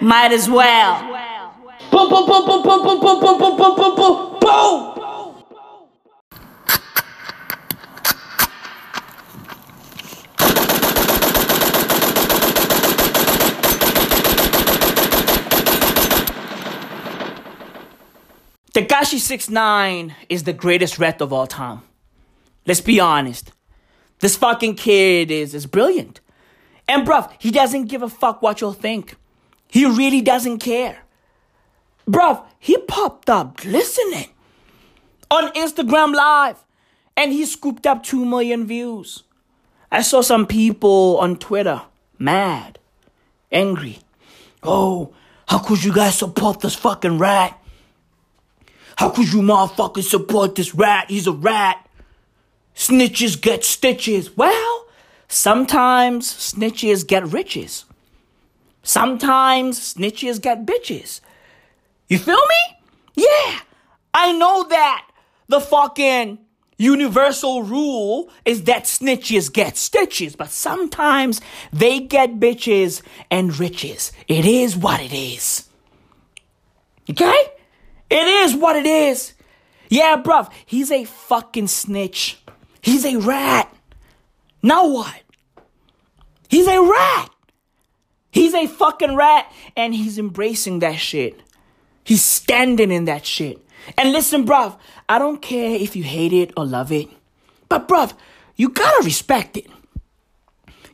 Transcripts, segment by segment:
Might as well. Boom, boom, boom, boom, boom, boom, boom, boom, boom, boom, boom, boom, boom. Tekashi 69 is the greatest rap of all time. Let's be honest. This fucking kid is, is brilliant. And bruv, he doesn't give a fuck what you'll think. He really doesn't care. Bruv, he popped up listening on Instagram Live and he scooped up 2 million views. I saw some people on Twitter mad, angry. Oh, how could you guys support this fucking rat? How could you motherfuckers support this rat? He's a rat. Snitches get stitches. Well, sometimes snitches get riches. Sometimes snitches get bitches. You feel me? Yeah, I know that. The fucking universal rule is that snitches get stitches, but sometimes they get bitches and riches. It is what it is. Okay? It is what it is. Yeah, bruv, he's a fucking snitch. He's a rat. Now what? He's a rat. He's a fucking rat and he's embracing that shit. He's standing in that shit. And listen, bruv, I don't care if you hate it or love it, but bruv, you gotta respect it.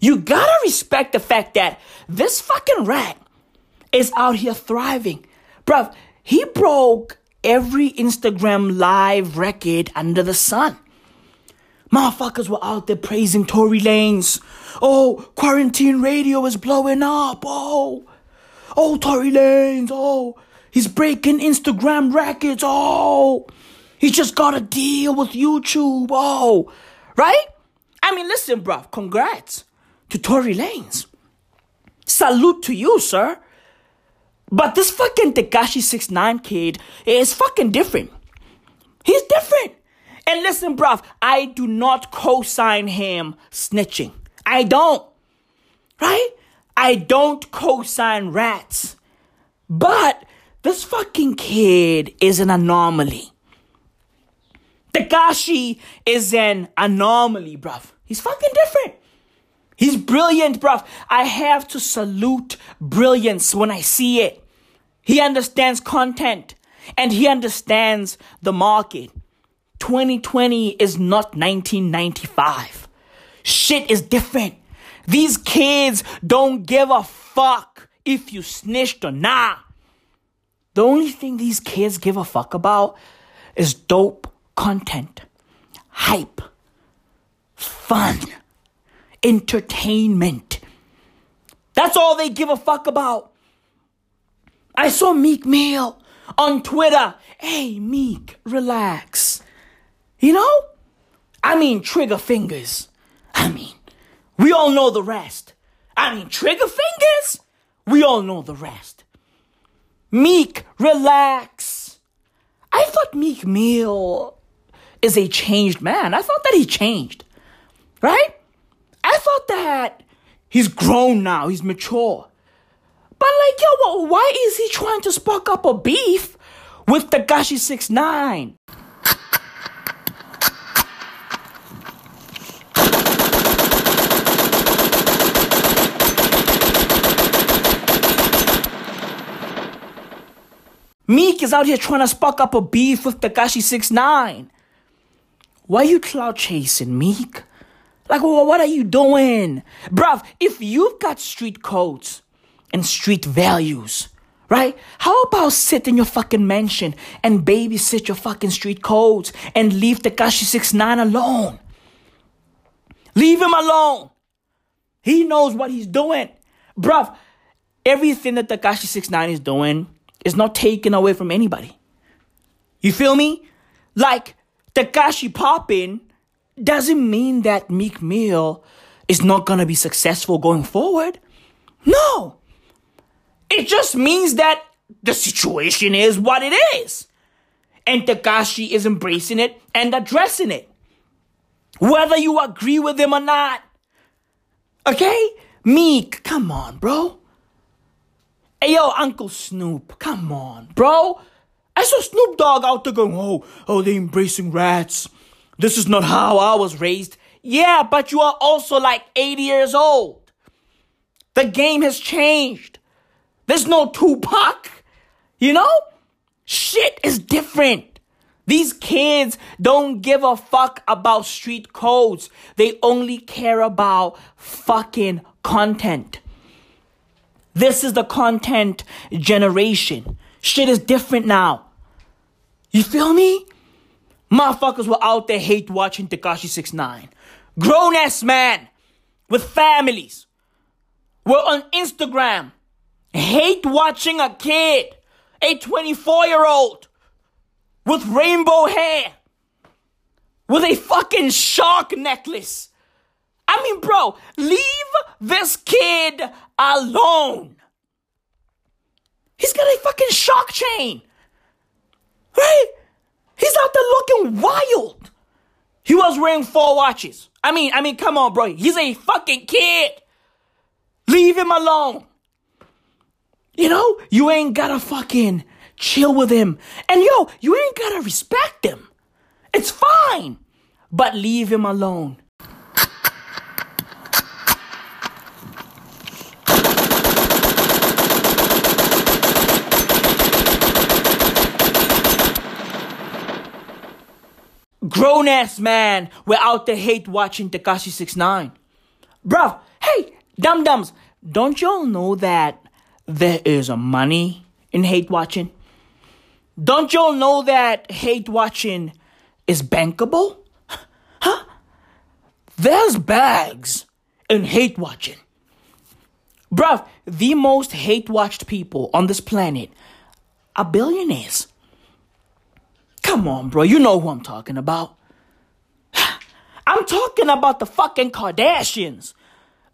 You gotta respect the fact that this fucking rat is out here thriving. Bruv, he broke every Instagram live record under the sun. Motherfuckers were out there praising Tory Lanez. Oh, quarantine radio is blowing up. Oh, oh, Tory Lanez. Oh, he's breaking Instagram records. Oh, he just got a deal with YouTube. Oh, right? I mean, listen, bruv, congrats to Tory Lanez. Salute to you, sir. But this fucking Tekashi 69 kid is fucking different. He's different. And listen, bruv, I do not co-sign him snitching. I don't. Right? I don't co-sign rats. But this fucking kid is an anomaly. Tekashi is an anomaly, bruv. He's fucking different. He's brilliant, bruv. I have to salute brilliance when I see it. He understands content and he understands the market. 2020 is not 1995. Shit is different. These kids don't give a fuck if you snitched or not. The only thing these kids give a fuck about is dope content, hype, fun, entertainment. That's all they give a fuck about. I saw Meek Mill on Twitter. Hey, Meek, relax. You know? I mean, trigger fingers. I mean, we all know the rest. I mean, trigger fingers? We all know the rest. Meek, relax. I thought Meek Mill is a changed man. I thought that he changed. Right? I thought that he's grown now, he's mature. But like, yo, why is he trying to spark up a beef with Tekashi 69? Meek is out here trying to spark up a beef with Tekashi 69. Why you cloud chasing, Meek? Like, what are you doing? Bruv, if you've got street codes and street values, right? How about sit in your fucking mansion and babysit your fucking street codes and leave Tekashi 69 alone? Leave him alone. He knows what he's doing. Bruv, everything that Tekashi 69 is doing is not taken away from anybody. You feel me? Like Tekashi popping doesn't mean that Meek Mill is not gonna be successful going forward. No. It just means that the situation is what it is. And Tekashi is embracing it and addressing it. Whether you agree with him or not. Okay? Meek, come on, bro. Hey, yo, Uncle Snoop, come on, bro. I saw Snoop Dogg out there going, oh, oh, they embracing rats. This is not how I was raised. Yeah, but you are also like 80 years old. The game has changed. There's no Tupac. You know? Shit is different. These kids don't give a fuck about street codes. They only care about fucking content. This is the content generation. Shit is different now. You feel me? Motherfuckers were out there hate watching Tekashi 69. Grown ass man with families were on Instagram hate watching a kid, a 24 year old with rainbow hair, with a fucking shark necklace. I mean, bro, leave this kid alone. He's got a fucking shock chain. Right? He's out there looking wild. He was wearing four watches. I mean, I mean, come on, bro. He's a fucking kid. Leave him alone. You know, you ain't gotta fucking chill with him. And yo, you ain't gotta respect him. It's fine. But leave him alone. Grown ass man, we're out hate watching Tekashi 69. Bruh, hey, dum dums, don't y'all know that there is money in hate watching? Don't y'all know that hate watching is bankable? Huh? There's bags in hate watching. Bruv, the most hate watched people on this planet are billionaires. Come on, bro. You know who I'm talking about. I'm talking about the fucking Kardashians.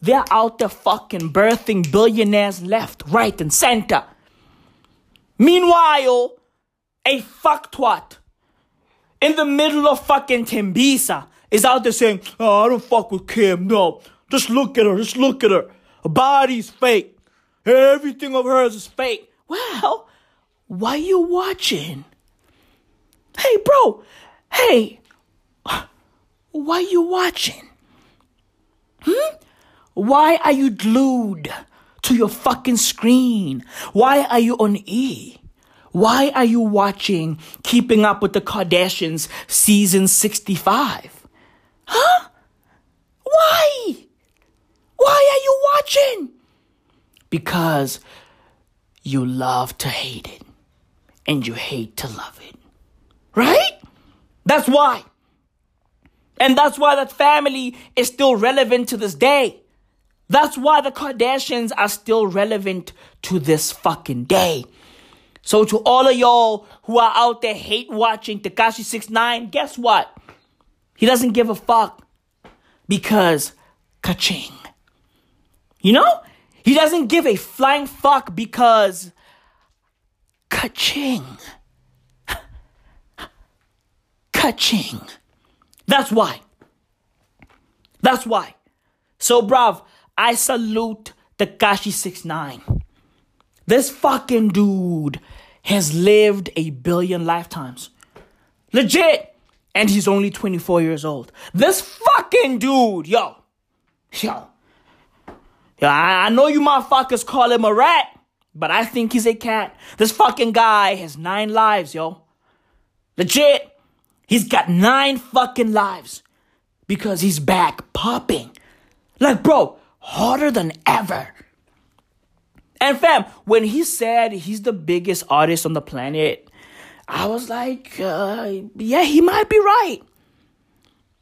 They're out there fucking birthing billionaires left, right, and center. Meanwhile, a fucktwat in the middle of fucking Tembisa is out there saying, Oh, I don't fuck with Kim. No, just look at her. Just look at her. Her body's fake. Everything of hers is fake. Well, why you watching? Hey, bro. Hey, why you watching? Hmm? Why are you glued to your fucking screen? Why are you on E? Why are you watching Keeping Up with the Kardashians season 65? Huh? Why? Why are you watching? Because you love to hate it and you hate to love it. Right? That's why. And that's why that family is still relevant to this day. That's why the Kardashians are still relevant to this fucking day. So to all of y'all who are out there hate watching Tekashi 69, guess what? He doesn't give a fuck because kaching. You know? He doesn't give a flying fuck because kaching. Kaching. That's why. That's why. So, bruv, I salute Tekashi 69. This fucking dude has lived a billion lifetimes. Legit. And he's only 24 years old. This fucking dude, yo. Yo. Yo, I, I know you motherfuckers call him a rat, but I think he's a cat. This fucking guy has nine lives, yo. Legit. He's got nine fucking lives because he's back popping. Like, bro, harder than ever. And fam, when he said he's the biggest artist on the planet, I was like, uh, yeah, he might be right.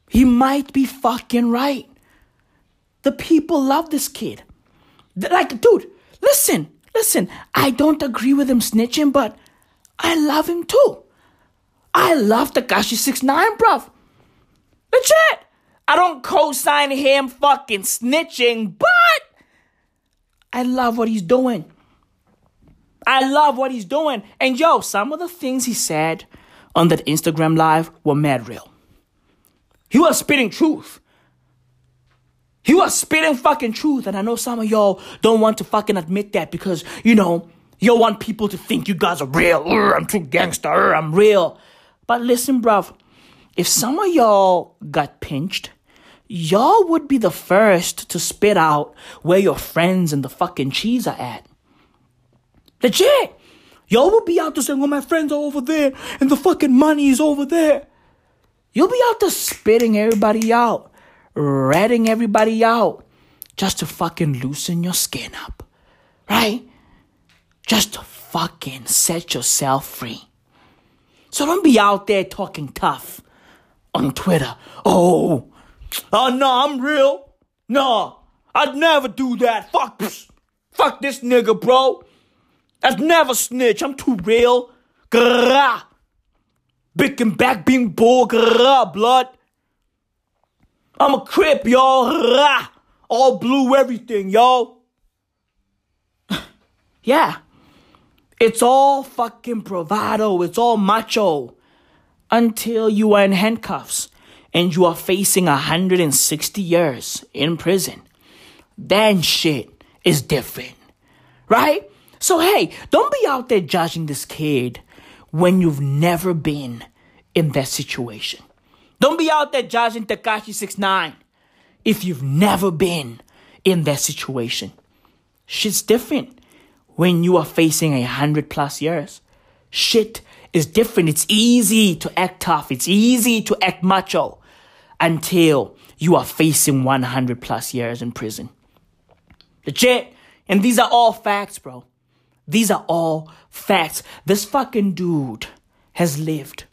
He might be fucking right. The people love this kid. Like, dude, listen, listen. I don't agree with him snitching, but I love him too. I love Tekashi 69, bruv. Legit. I don't co-sign him fucking snitching, but I love what he's doing. I love what he's doing. And yo, some of the things he said on that Instagram live were mad real. He was spitting truth. He was spitting fucking truth, and I know some of y'all don't want to fucking admit that because, you know, you want people to think you guys are real. I'm too gangster. I'm real. But listen, bruv, if some of y'all got pinched, y'all would be the first to spit out where your friends and the fucking cheese are at. Legit. Y'all will be out there saying, well, my friends are over there and the fucking money is over there. You'll be out there spitting everybody out ratting everybody out just to fucking loosen your skin up, right? Just to fucking set yourself free. So don't be out there talking tough on Twitter. Oh, uh, oh no, I'm real. No, I'd never do that. Fuck, fuck this nigga, bro. I'd never snitch. I'm too real. Grrrah. Big and back being bull. Grrrah, blood. I'm a crip, y'all. All blue everything, y'all. yeah. It's all fucking bravado. It's all macho. Until you are in handcuffs and you are facing 160 years in prison. Then shit is different. Right? So hey, don't be out there judging this kid when you've never been in that situation. Don't be out there judging Tekashi 69 if you've never been in that situation. Shit's different when you are facing a hundred plus years. Shit is different. It's easy to act tough. It's easy to act macho until you are facing 100 plus years in prison. Legit. And these are all facts, bro. These are all facts. This fucking dude has lived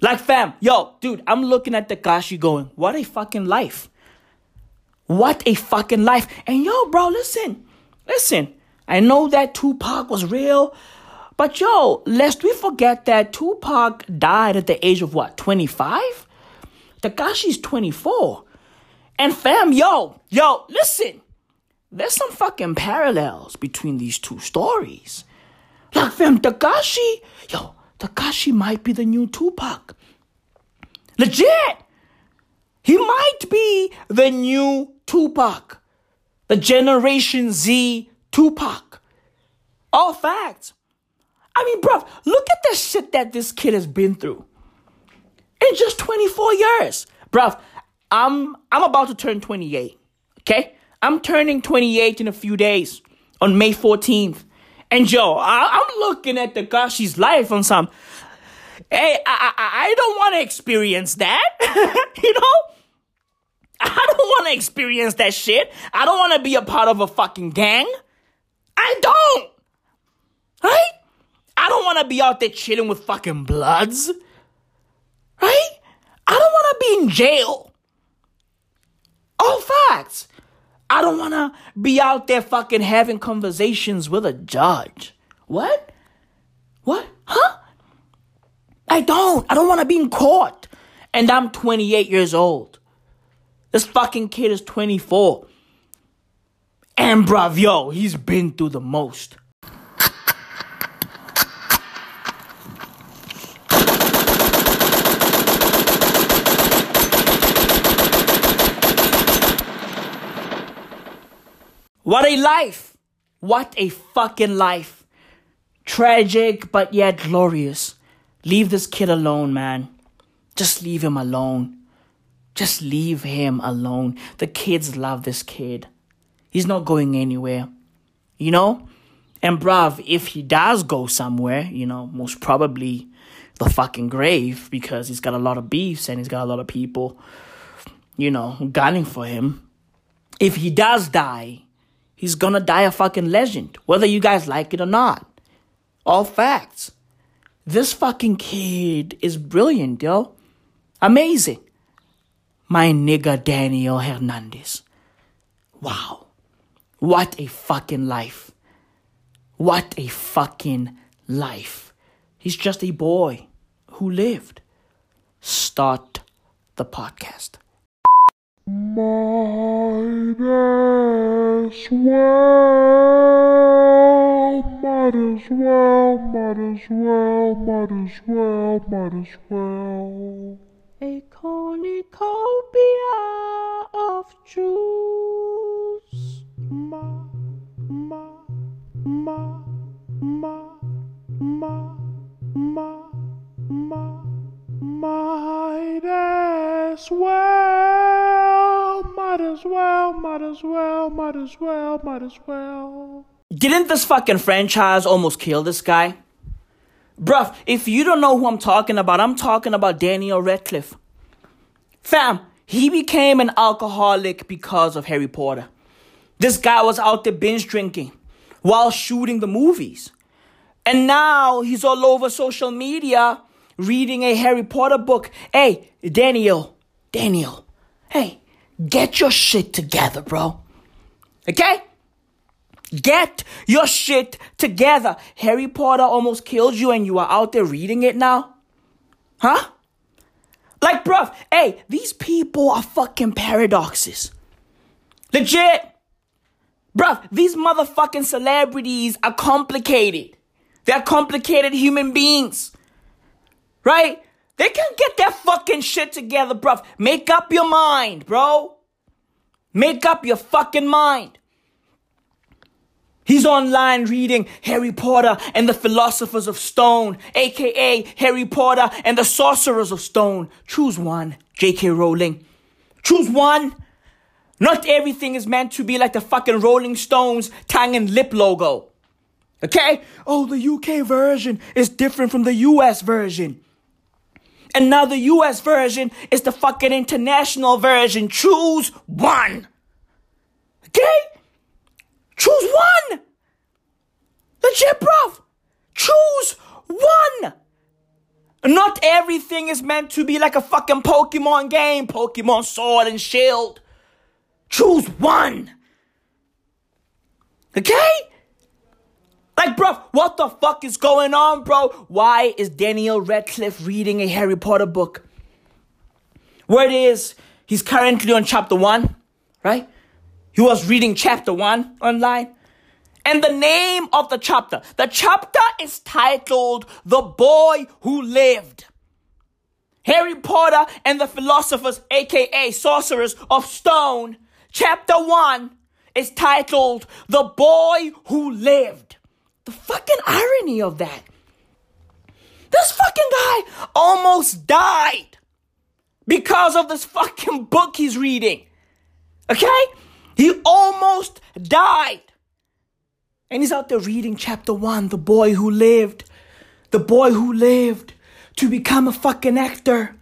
like fam, yo, dude, I'm looking at Tekashi going, what a fucking life. What a fucking life. And yo, bro, listen, listen. I know that Tupac was real, but yo, lest we forget that Tupac died at the age of what, 25? Tekashi's 24. And fam, yo, yo, listen. There's some fucking parallels between these two stories. Like fam, Tekashi, yo, Tekashi might be the new Tupac. Legit! He might be the new Tupac. The Generation Z Tupac. All facts. I mean, bruv, look at the shit that this kid has been through. In just 24 years. Bruv, I'm I'm about to turn 28. Okay? I'm turning 28 in a few days on May 14th. And yo, I, am looking at Tekashi's life on some. Hey, I, I, I don't want to experience that. you know? I don't want to experience that shit. I don't want to be a part of a fucking gang. I don't. Right? I don't want to be out there chilling with fucking bloods. Right? I don't want to be in jail. All facts. I don't want to be out there fucking having conversations with a judge. What? What? Huh? I don't. I don't want to be in court. And I'm 28 years old. This fucking kid is 24. And bruv, yo, he's been through the most. What a life! What a fucking life. Tragic, but yet glorious. Leave this kid alone, man. Just leave him alone. Just leave him alone. The kids love this kid. He's not going anywhere. You know? And bruv, if he does go somewhere, you know, most probably the fucking grave because he's got a lot of beefs and he's got a lot of people, you know, gunning for him. If he does die, He's gonna die a fucking legend, whether you guys like it or not. All facts. This fucking kid is brilliant, yo. Amazing. My nigga Daniel Hernandez. Wow. What a fucking life. What a fucking life. He's just a boy who lived. Start the podcast. Might as well, might as well, might as well, might as well, might as well. a cornucopia of Jews. Didn't this fucking franchise almost kill this guy? Bruv, if you don't know who I'm talking about, I'm talking about Daniel Radcliffe. Fam, he became an alcoholic because of Harry Potter. This guy was out there binge drinking while shooting the movies. And now he's all over social media reading a Harry Potter book. Hey, Daniel, Daniel, hey, get your shit together, bro. Okay? Get your shit together. Harry Potter almost killed you and you are out there reading it now? Huh? Like, bruv, hey, these people are fucking paradoxes. Legit. Bruv, these motherfucking celebrities are complicated. They're complicated human beings. Right? They can get their fucking shit together, bruv. Make up your mind, bro. Make up your fucking mind. He's online reading Harry Potter and the Philosophers of Stone, aka Harry Potter and the Sorcerers of Stone. Choose one, J.K. Rowling. Choose one. Not everything is meant to be like the fucking Rolling Stones tongue and lip logo. Okay? Oh, the UK version is different from the US version. And now the US version is the fucking international version. Choose one. Okay? Choose one. Legit, bruv. Choose one. Not everything is meant to be like a fucking Pokemon game, Pokemon Sword and Shield. Choose one. Okay? Like, bro, what the fuck is going on, bro? Why is Daniel Radcliffe reading a Harry Potter book? Where it is, he's currently on chapter one, right? He was reading chapter one online. And the name of the chapter, the chapter is titled The Boy Who Lived. Harry Potter and the Philosophers, aka Sorcerers of Stone, chapter 1 is titled The Boy Who Lived. The fucking irony of that. This fucking guy almost died because of this fucking book he's reading. Okay? He almost died. And he's out there reading chapter one, the boy who lived, the boy who lived to become a fucking actor.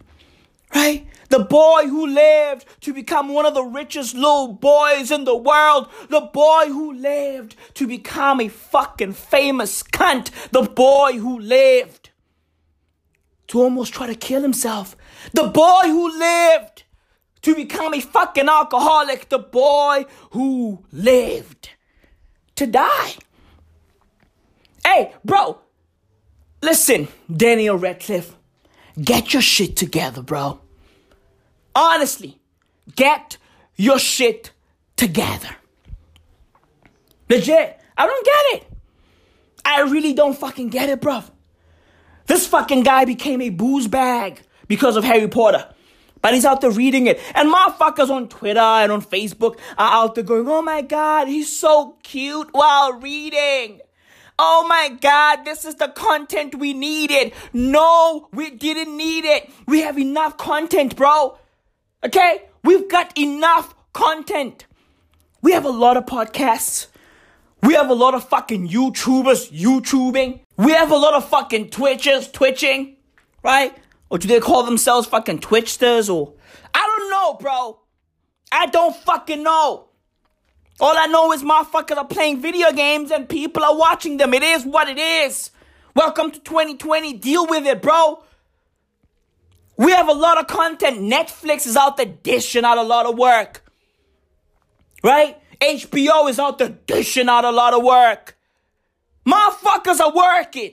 Right? The boy who lived to become one of the richest little boys in the world. The boy who lived to become a fucking famous cunt. The boy who lived to almost try to kill himself. The boy who lived to become a fucking alcoholic. The boy who lived to die. Hey, bro, listen, Daniel Radcliffe, get your shit together, bro. Honestly, get your shit together. Legit, I don't get it. I really don't fucking get it, bro. This fucking guy became a booze bag because of Harry Potter. But he's out there reading it. And motherfuckers on Twitter and on Facebook are out there going, oh my god, he's so cute while reading. Oh my god, this is the content we needed. No, we didn't need it. We have enough content, bro. Okay? We've got enough content. We have a lot of podcasts. We have a lot of fucking YouTubers YouTubing. We have a lot of fucking Twitchers twitching. Right? Or do they call themselves fucking Twitchsters or I don't know, bro. I don't fucking know. All I know is motherfuckers are playing video games and people are watching them. It is what it is. Welcome to 2020. Deal with it, bro. We have a lot of content. Netflix is out there dishing out a lot of work. Right? HBO is out there dishing out a lot of work. Motherfuckers are working.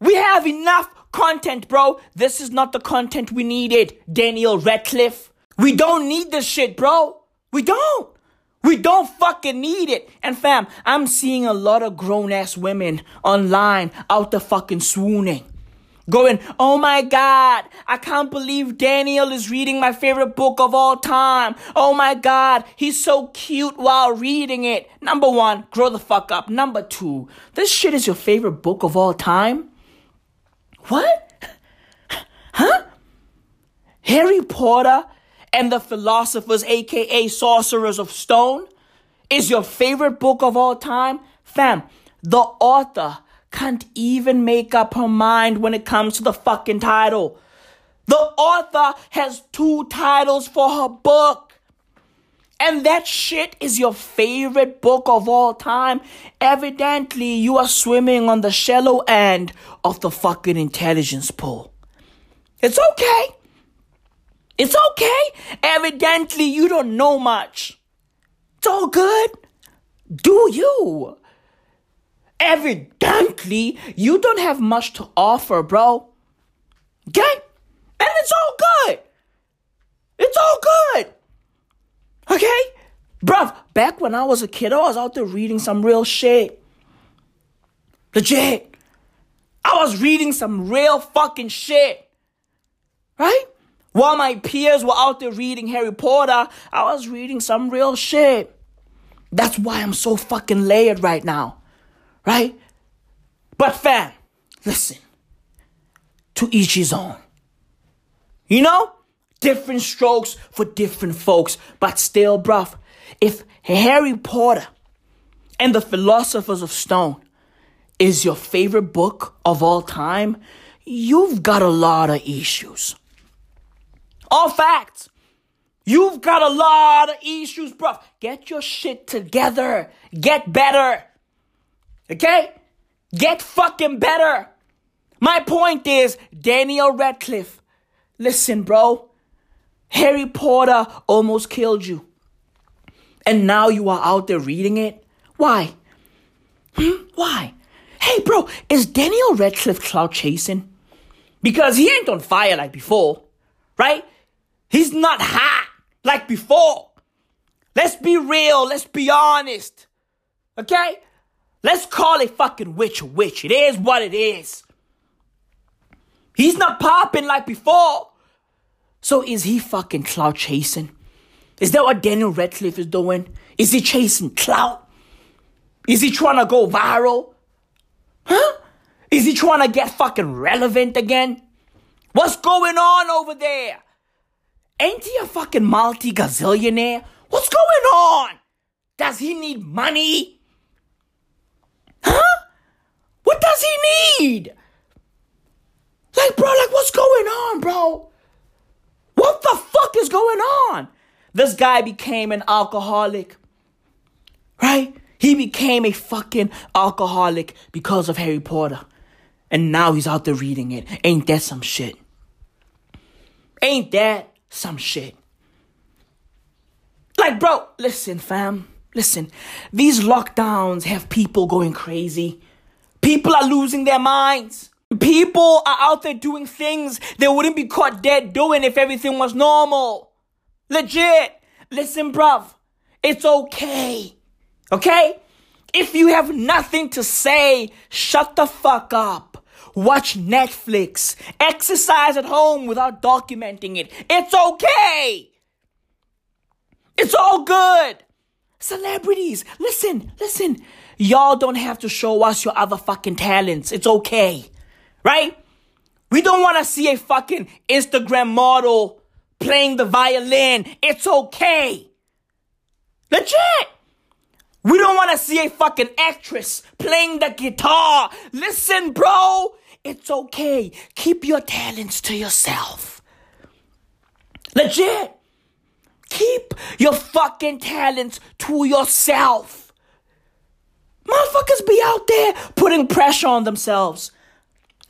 We have enough content, bro. This is not the content we needed, Daniel Radcliffe. We don't need this shit, bro. We don't. We don't fucking need it. And fam, I'm seeing a lot of grown ass women online out there fucking swooning. Going, Oh my God, I can't believe Daniel is reading my favorite book of all time. Oh my God, he's so cute while reading it. Number one, grow the fuck up. Number two, this shit is your favorite book of all time? What? Huh? Harry Potter and the Philosophers, aka Sorcerers of Stone, is your favorite book of all time? Fam, the author can't even make up her mind when it comes to the fucking title. The author has two titles for her book. And that shit is your favorite book of all time. Evidently, you are swimming on the shallow end of the fucking intelligence pool. It's okay. It's okay. Evidently, you don't know much. It's all good. Do you? Evidently, you don't have much to offer, bro. Okay? And it's all good. It's all good. Okay? Bruv, back when I was a kid, I was out there reading some real shit. Legit. I was reading some real fucking shit. Right? While my peers were out there reading Harry Potter, I was reading some real shit. That's why I'm so fucking layered right now. Right? But fam, listen. To each his own. You know? Different strokes for different folks. But still, bruv, if Harry Potter and the Philosophers of Stone is your favorite book of all time, you've got a lot of issues. All facts. You've got a lot of issues, bruv. Get your shit together. Get better. Okay? Get fucking better. My point is, Daniel Radcliffe. Listen, bro. Harry Potter almost killed you. And now you are out there reading it? Why? Hmm? Why? Hey, bro, is Daniel Radcliffe cloud chasing? Because he ain't on fire like before, right? He's not hot like before. Let's be real. Let's be honest. Okay? Let's call it fucking witch a witch. It is what it is. He's not popping like before. So is he fucking cloud chasing? Is that what Daniel Radcliffe is doing? Is he chasing clout? Is he trying to go viral? Huh? Is he trying to get fucking relevant again? What's going on over there? Ain't he a fucking multi gazillionaire? What's going on? Does he need money? Huh? What does he need? Like, bro, like, what's going on, bro? What the fuck is going on? This guy became an alcoholic. Right? He became a fucking alcoholic because of Harry Potter. And now he's out there reading it. Ain't that some shit? Ain't that some shit? Like, bro, listen, fam. Listen. These lockdowns have people going crazy. People are losing their minds. People are out there doing things they wouldn't be caught dead doing if everything was normal. Legit. Listen, bruv. It's okay. Okay? If you have nothing to say, shut the fuck up. Watch Netflix. Exercise at home without documenting it. It's okay. It's all good. Celebrities, listen, listen. Y'all don't have to show us your other fucking talents. It's okay. Right? We don't want to see a fucking Instagram model playing the violin. It's okay. Legit. We don't want to see a fucking actress playing the guitar. Listen, bro. It's okay. Keep your talents to yourself. Legit. Keep your fucking talents to yourself. Motherfuckers be out there putting pressure on themselves.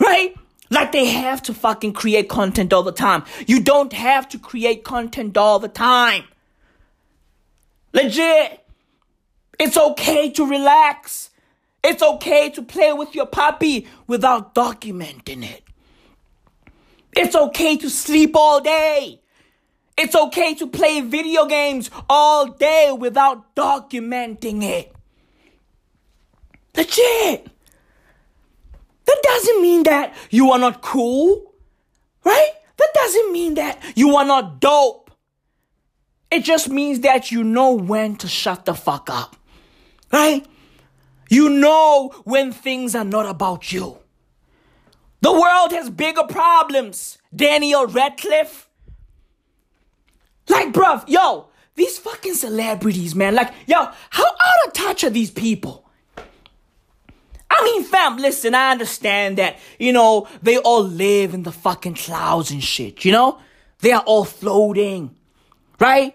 Right? Like they have to fucking create content all the time. You don't have to create content all the time. Legit. It's okay to relax. It's okay to play with your puppy without documenting it. It's okay to sleep all day. It's okay to play video games all day without documenting it. Legit. that doesn't mean that you are not cool, right? That doesn't mean that you are not dope. It just means that you know when to shut the fuck up, right? You know when things are not about you. The world has bigger problems. Daniel Radcliffe. Like, bruv, yo, these fucking celebrities, man. Like, yo, how out of touch are these people? I mean, fam, listen, I understand that, you know, they all live in the fucking clouds and shit, you know? They are all floating, right?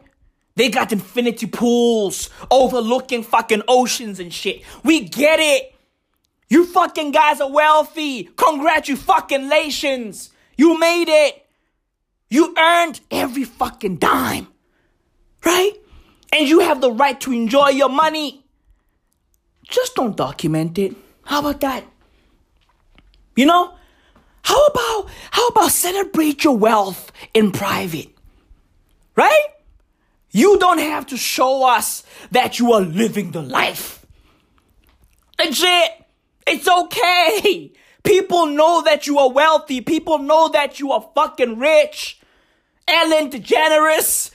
They got infinity pools overlooking fucking oceans and shit. We get it. You fucking guys are wealthy. Congratulations. You made it. You earned every fucking dime. Right? And you have the right to enjoy your money. Just don't document it. How about that? You know? How about how about celebrate your wealth in private? Right? You don't have to show us that you are living the life. Legit. It's okay. People know that you are wealthy. People know that you are fucking rich. Ellen DeGeneres.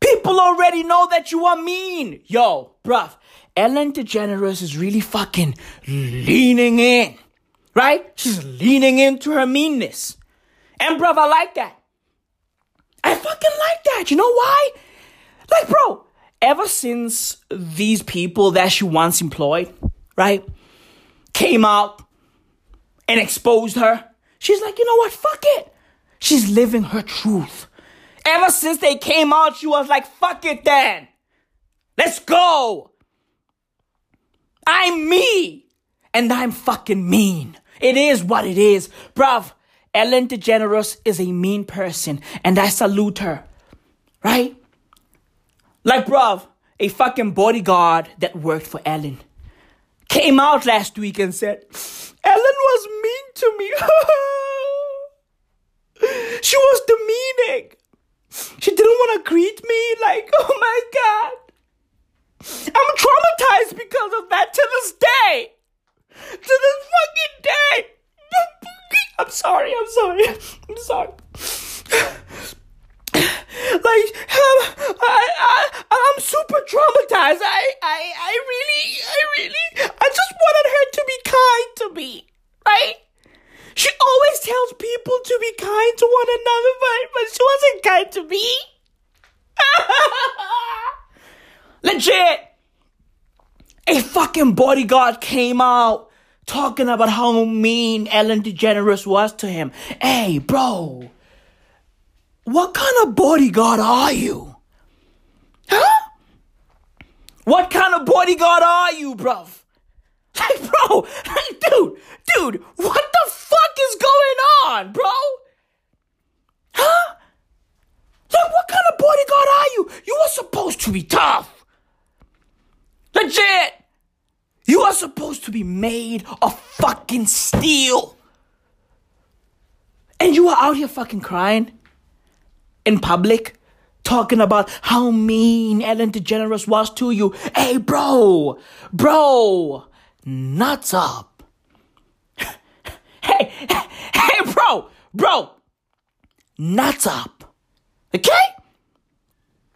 People already know that you are mean. Yo, bruv. Ellen DeGeneres is really fucking leaning in. Right? She's leaning into her meanness. And bruv, I like that. I fucking like that. You know why? Like, bro, ever since these people that she once employed, right, came out and exposed her, she's like, you know what? Fuck it. She's living her truth. Ever since they came out, she was like, fuck it then. Let's go. I'm me. And I'm fucking mean. It is what it is. Bruv, Ellen DeGeneres is a mean person. And I salute her. Right? Like, bruv, a fucking bodyguard that worked for Ellen came out last week and said, Ellen was mean to me. she was demeaning. She didn't want to greet me. Like, oh my God. I'm traumatized because of that to this day. To this fucking day. I'm sorry. I'm sorry. I'm sorry. like um, I, I I'm super traumatized. I I I really I really I just wanted her to be kind to me, right? She always tells people to be kind to one another, but but she wasn't kind to me. Legit. A fucking bodyguard came out talking about how mean Ellen DeGeneres was to him. Hey, bro. What kind of bodyguard are you? Huh? What kind of bodyguard are you, bruv? Like, bro, like, dude, dude, what the fuck is going on, bro? Huh? Like, what kind of bodyguard are you? You are supposed to be tough. Legit. You are supposed to be made of fucking steel. And you are out here fucking crying in public talking about how mean Ellen DeGeneres was to you. Hey, bro, bro, nuts up. hey, hey, bro, bro, nuts up. Okay?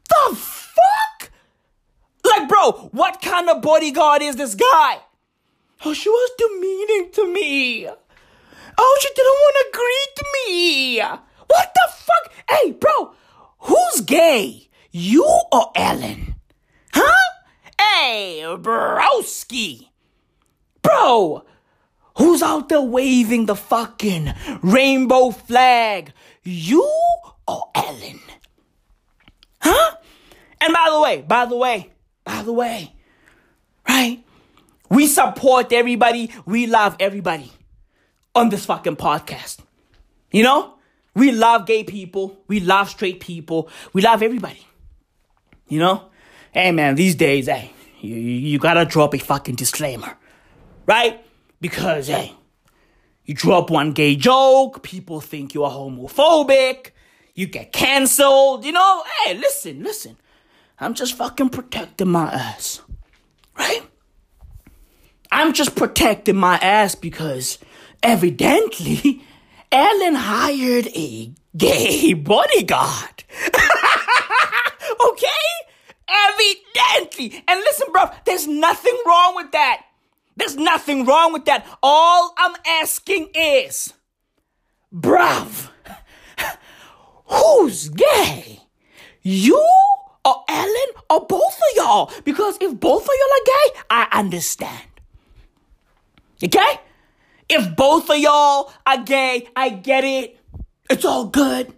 The fuck? Like, bro, what kind of bodyguard is this guy? Oh, she was demeaning to me. Oh, she didn't want to greet me. What the fuck? Hey, bro, who's gay? You or Ellen? Huh? Hey, broski. Bro, who's out there waving the fucking rainbow flag? You or Ellen? Huh? And by the way, by the way, by the way, right? We support everybody. We love everybody on this fucking podcast. You know? We love gay people. We love straight people. We love everybody. You know? Hey man, these days, hey, you, you gotta drop a fucking disclaimer. Right? Because, hey, you drop one gay joke, people think you are homophobic, you get canceled, you know? Hey, listen, listen. I'm just fucking protecting my ass. Right? I'm just protecting my ass because evidently, Ellen hired a gay bodyguard. okay? Evidently. And listen, bro, there's nothing wrong with that. There's nothing wrong with that. All I'm asking is, bruv, who's gay? You or Ellen or both of y'all? Because if both of y'all are gay, I understand. Okay? If both of y'all are gay, I get it. It's all good.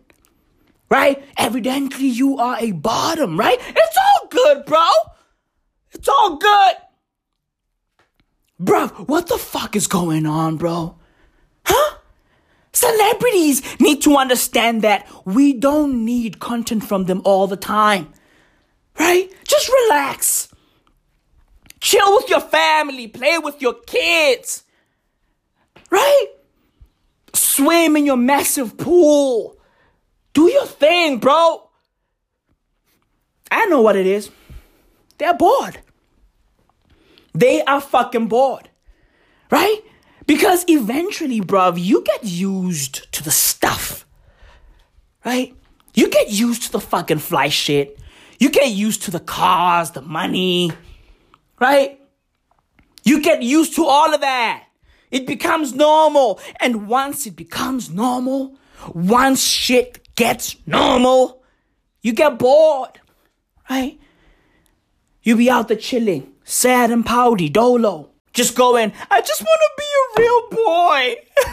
Right? Evidently, you are a bottom, right? It's all good, bro. It's all good. Bro, what the fuck is going on, bro? Huh? Celebrities need to understand that we don't need content from them all the time. Right? Just relax. Chill with your family, play with your kids. Right? Swim in your massive pool. Do your thing, bro. I know what it is. They're bored. They are fucking bored. Right? Because eventually, bruv, you get used to the stuff. Right? You get used to the fucking fly shit. You get used to the cars, the money. Right? You get used to all of that. It becomes normal. And once it becomes normal, once shit gets normal, you get bored. Right? You be out there chilling, sad and pouty, dolo. Just going, I just want to be a real boy.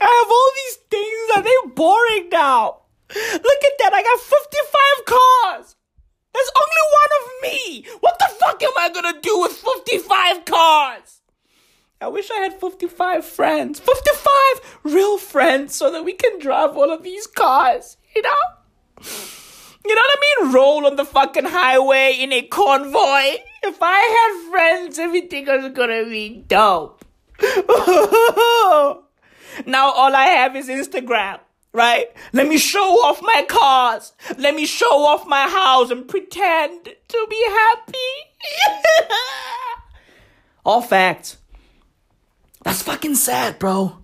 I have all these things and they're boring now. Look at that, I got 55 cars. There's only one of me. What the fuck am I gonna do with 55 cars? I wish I had 55 friends. 55 real friends so that we can drive all of these cars, you know? You know what I mean? Roll on the fucking highway in a convoy. If I had friends, everything was gonna be dope. now all I have is Instagram, right? Let me show off my cars. Let me show off my house and pretend to be happy. all facts. That's fucking sad, bro.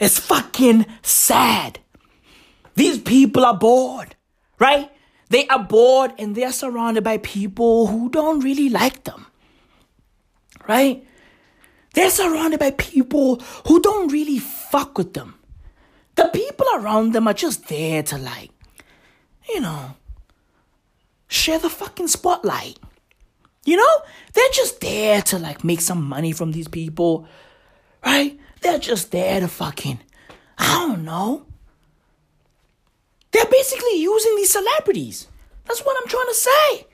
It's fucking sad. These people are bored, right? They are bored and they're surrounded by people who don't really like them. Right? They're surrounded by people who don't really fuck with them. The people around them are just there to, like, you know, share the fucking spotlight. You know? They're just there to, like, make some money from these people. Right? They're just there to fucking, I don't know, they're basically using these celebrities. That's what I'm trying to say.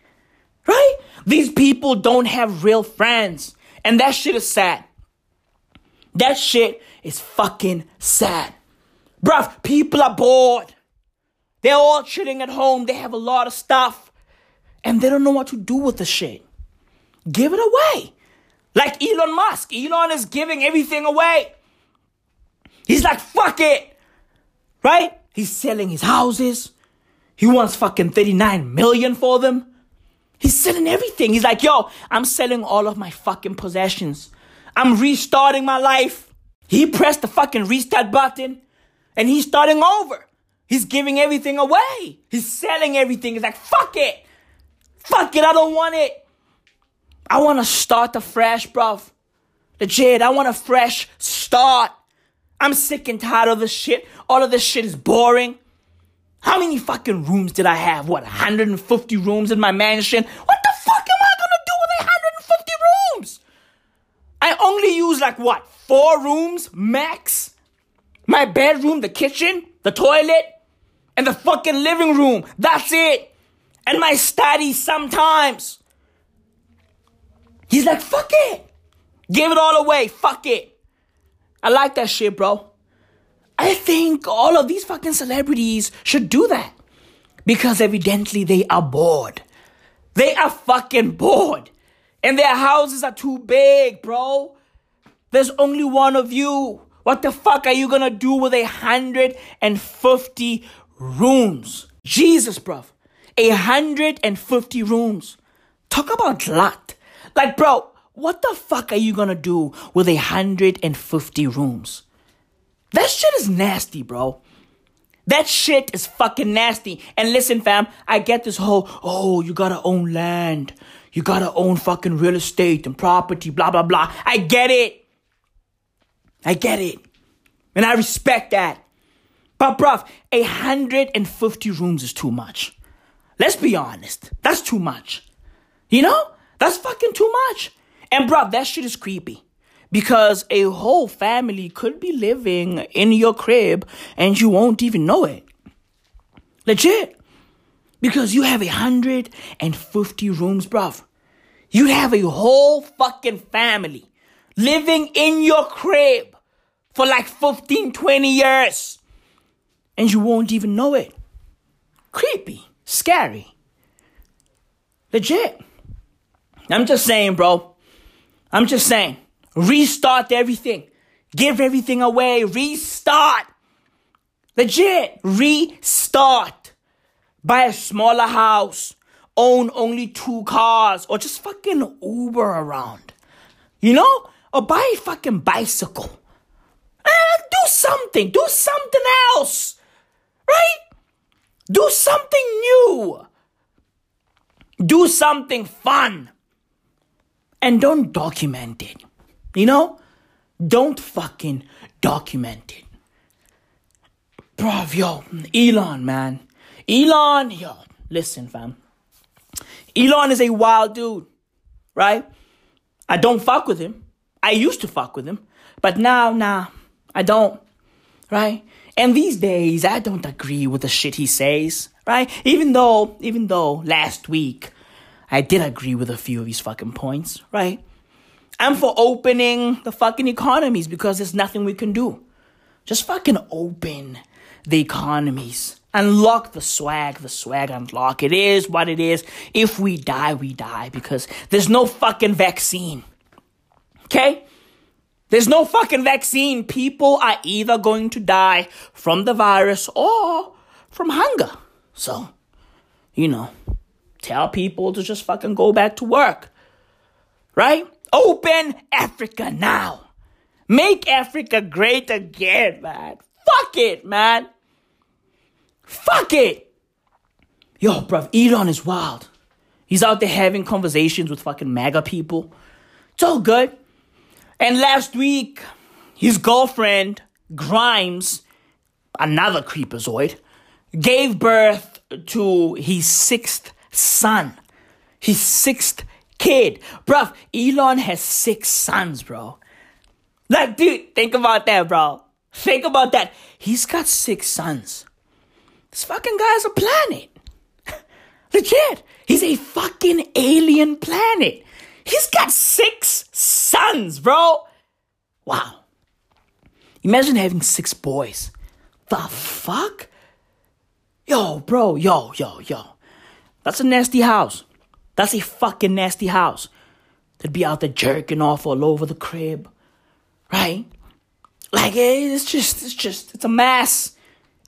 Right? These people don't have real friends. And that shit is sad. That shit is fucking sad. Bruv, people are bored. They're all chilling at home. They have a lot of stuff. And they don't know what to do with the shit. Give it away. Like Elon Musk. Elon is giving everything away. He's like, fuck it. Right? He's selling his houses. He wants fucking 39 million for them. He's selling everything. He's like, yo, I'm selling all of my fucking possessions. I'm restarting my life. He pressed the fucking restart button and he's starting over. He's giving everything away. He's selling everything. He's like, fuck it. Fuck it. I don't want it. I want to start afresh, bruv. Legit. I want a fresh start. I'm sick and tired of this shit. All of this shit is boring. How many fucking rooms did I have? What, 150 rooms in my mansion? What the fuck am I gonna do with 150 rooms? I only use like what, four rooms max? My bedroom, the kitchen, the toilet, and the fucking living room. That's it. And my study sometimes. He's like, fuck it. Give it all away. Fuck it. I like that shit, bro. I think all of these fucking celebrities should do that. Because evidently they are bored. They are fucking bored. And their houses are too big, bro. There's only one of you. What the fuck are you gonna do with a hundred and fifty rooms? Jesus, bro. A hundred and fifty rooms. Talk about glut. Like, bro, what the fuck are you gonna do with a hundred and fifty rooms? That shit is nasty, bro. That shit is fucking nasty. And listen, fam, I get this whole, oh, you gotta own land. You gotta own fucking real estate and property, blah, blah, blah. I get it. I get it. And I respect that. But, bruv, 150 rooms is too much. Let's be honest. That's too much. You know? That's fucking too much. And, bro, that shit is creepy because a whole family could be living in your crib and you won't even know it. Legit. Because you have a hundred and fifty rooms, bruv. You have a whole fucking family living in your crib for like 15, 20 years. And you won't even know it. Creepy. Scary. Legit. I'm just saying, bro. I'm just saying. Restart everything. Give everything away. Restart. Legit. Restart. Buy a smaller house. Own only two cars. Or just fucking Uber around. You know? Or buy a fucking bicycle. Eh, do something. Do something else. Right? Do something new. Do something fun. And don't document it. You know? Don't fucking document it. Bruv, yo, Elon, man. Elon, yo, listen, fam. Elon is a wild dude, right? I don't fuck with him. I used to fuck with him, but now, nah, I don't, right? And these days, I don't agree with the shit he says, right? Even though, even though last week, I did agree with a few of his fucking points, right? I'm for opening the fucking economies because there's nothing we can do. Just fucking open the economies. Unlock the swag, the swag unlock. It is what it is. If we die, we die because there's no fucking vaccine. Okay? There's no fucking vaccine. People are either going to die from the virus or from hunger. So, you know, tell people to just fucking go back to work. Right? Open Africa now. Make Africa great again, man. Fuck it, man. Fuck it. Yo, bruv, Elon is wild. He's out there having conversations with fucking MAGA people. It's all good. And last week, his girlfriend, Grimes, another creepazoid, gave birth to his sixth son. His sixth kid. Bruv, Elon has six sons, bro. Like, dude, think about that, bro. Think about that. He's got six sons. This fucking guy's a planet. Legit. He's a fucking alien planet. He's got six sons, bro. Wow. Imagine having six boys. The fuck? Yo, bro, yo, yo, yo. That's a nasty house. That's a fucking nasty house. They'd be out there jerking off all over the crib. Right? Like eh, it's just it's just it's a mess.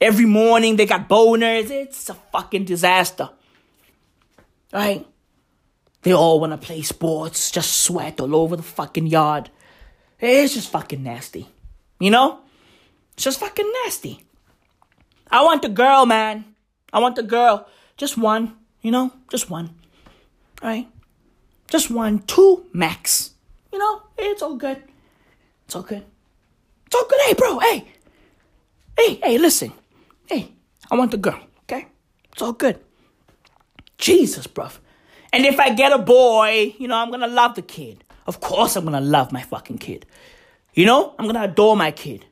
Every morning they got boners. It's a fucking disaster. Right? They all want to play sports, just sweat all over the fucking yard. Eh, it's just fucking nasty. You know? It's just fucking nasty. I want the girl, man. I want the girl. Just one, you know? Just one right? Just one, two max. You know, it's all good. It's all good. It's all good. Hey, bro, hey. Hey, hey, listen. Hey, I want the girl, okay? It's all good. Jesus, bruv. And if I get a boy, you know, I'm gonna love the kid. Of course, I'm gonna love my fucking kid. You know, I'm gonna adore my kid.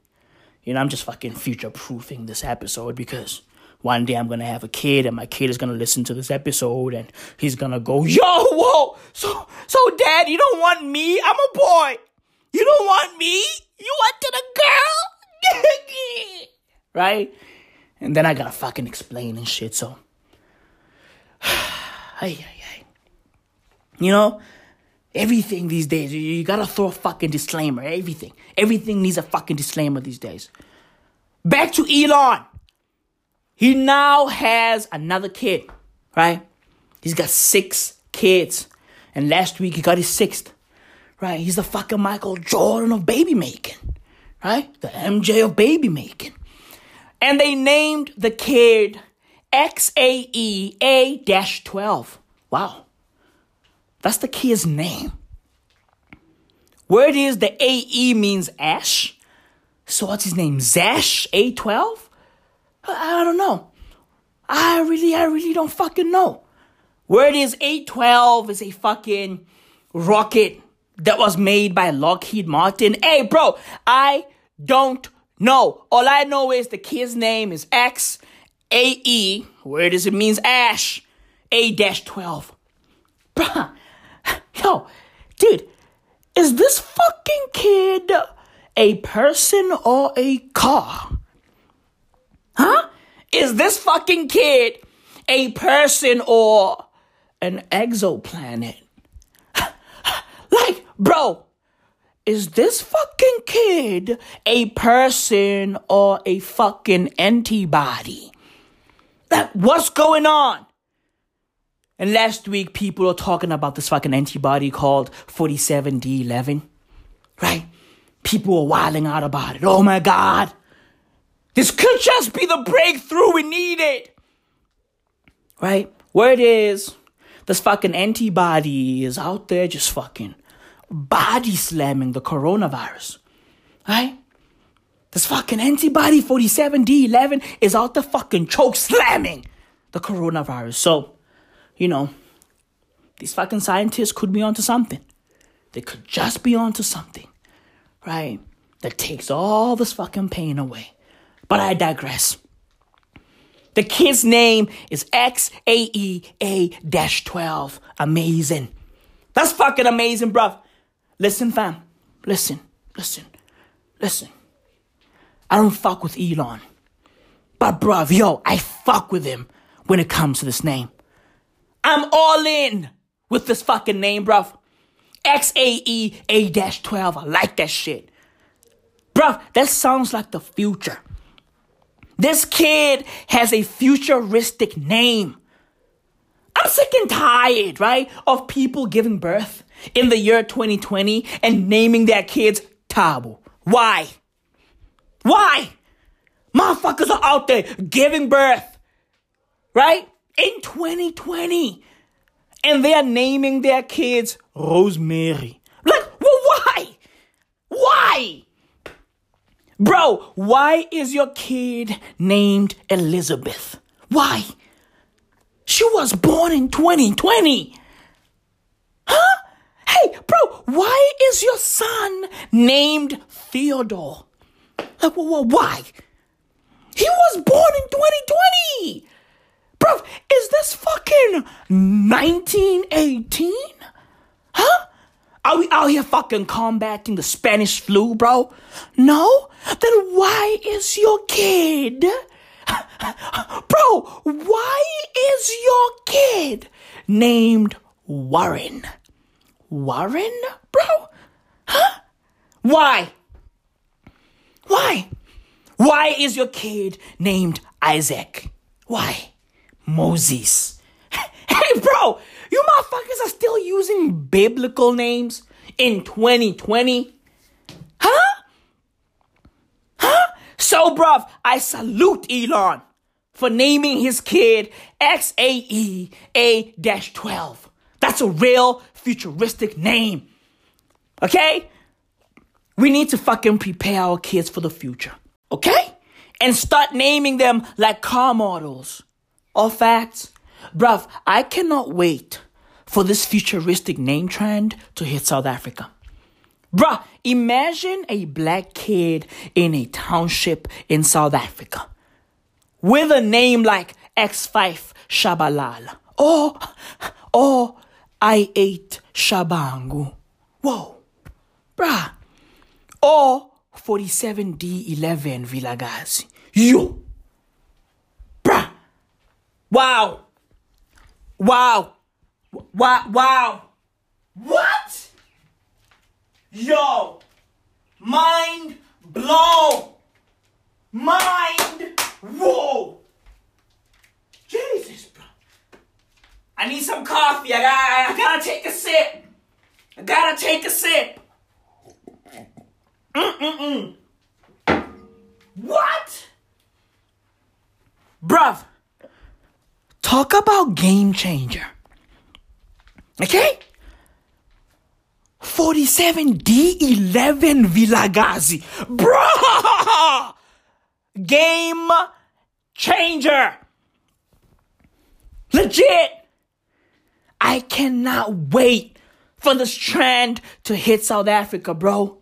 You know, I'm just fucking future proofing this episode because one day I'm gonna have a kid and my kid is gonna listen to this episode and he's gonna go, yo, whoa, so, so dad, you don't want me? I'm a boy. You don't want me? You wanted a girl? right? And then I gotta fucking explain and shit, so. hey. You know, everything these days, you gotta throw a fucking disclaimer. Everything. Everything needs a fucking disclaimer these days. Back to Elon. He now has another kid, right? He's got six kids. And last week he got his sixth, right? He's the fucking Michael Jordan of baby making, right? The MJ of baby making. And they named the kid XAEA 12. Wow. That's the kid's name. It is, the AE means Ash. So what's his name? Zash A12? I don't know. I really, I really don't fucking know. Where it is, A12 is a fucking rocket that was made by Lockheed Martin. Hey, bro, I don't know. All I know is the kid's name is X A E. Where does it means Ash A 12. Bruh, yo, dude, is this fucking kid a person or a car? Huh? Is this fucking kid a person or an exoplanet? like, bro, is this fucking kid a person or a fucking antibody? What's going on? And last week, people were talking about this fucking antibody called 47D11. Right? People were wilding out about it. Oh my God. This could just be the breakthrough we needed. Right? It is, this fucking antibody is out there just fucking body slamming the coronavirus. Right? This fucking antibody 47D11 is out there fucking choke slamming the coronavirus. So, you know, these fucking scientists could be onto something. They could just be onto something, right? That takes all this fucking pain away. But I digress. The kid's name is XAEA 12. Amazing. That's fucking amazing, bruv. Listen, fam. Listen, listen, listen. I don't fuck with Elon. But, bruv, yo, I fuck with him when it comes to this name. I'm all in with this fucking name, bruv. XAEA 12. I like that shit. Bruv, that sounds like the future. This kid has a futuristic name. I'm sick and tired, right, of people giving birth in the year 2020 and naming their kids Thabo. Why? Why? Motherfuckers are out there giving birth, right, in 2020. And they are naming their kids Rosemary. Like, well, why? Why? Bro, why is your kid named Elizabeth? Why? She was born in 2020. Huh? Hey, bro, why is your son named Theodore? Like, why? He was born in 2020. Bro, is this fucking 1918? Huh? Are we out here fucking combating the Spanish flu, bro? No? Then why is your kid? Bro, why is your kid named Warren? Warren, bro? Huh? Why? Why? Why is your kid named Isaac? Why? Moses. Hey, bro, you motherfuckers are still using biblical names in 2020? Huh? Huh? So, bruv, I salute Elon for naming his kid XAE A 12. That's a real futuristic name. Okay? We need to fucking prepare our kids for the future. Okay? And start naming them like car models. All facts. Bruv, I cannot wait for this futuristic name trend to hit South Africa. Bruh, imagine a black kid in a township in South Africa with a name like X5 Shabalala or, or i8 Shabangu. Whoa, bruh. Or 47D11 Vilakazi. Yo, bruh. Wow. Wow. Wow. Wow. What? Yo. Mind blown. Mind. Whoa. Jesus, bro. I need some coffee. I gotta, I gotta take a sip. I gotta take a sip. Mm-mm-mm. What? Bruv, talk about game changer. Okay? 47D11 Vilakazi. Bro! Game changer. Legit. I cannot wait for this trend to hit South Africa, bro.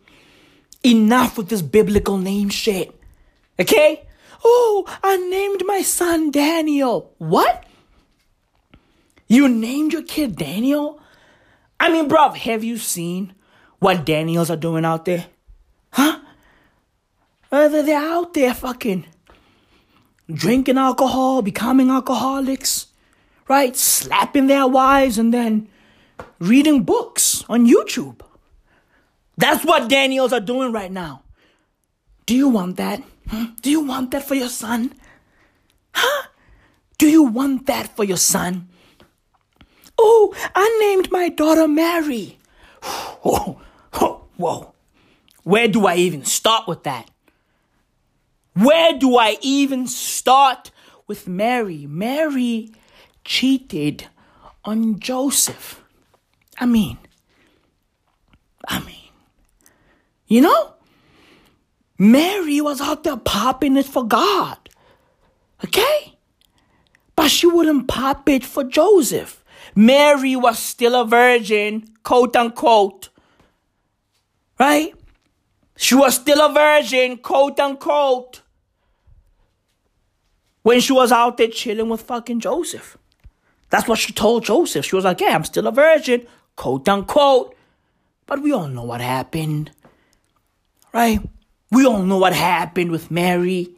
Enough with this biblical name shit. Okay? Oh, I named my son Daniel. What? You named your kid Daniel? I mean, bruv, have you seen what Daniels are doing out there? Huh? Uh, they're out there fucking drinking alcohol, becoming alcoholics, right? Slapping their wives and then reading books on YouTube. That's what Daniels are doing right now. Do you want that? Do you want that for your son? Huh? Do you want that for your son? Oh, I named my daughter Mary. Whoa, whoa. Where do I even start with that? Where do I even start with Mary? Mary cheated on Joseph. I mean, I mean, you know, Mary was out there popping it for God. Okay? But she wouldn't pop it for Joseph. Mary was still a virgin, quote unquote. Right? She was still a virgin, quote unquote. When she was out there chilling with fucking Joseph. That's what she told Joseph. She was like, Yeah, I'm still a virgin, quote unquote. But we all know what happened. Right? We all know what happened with Mary.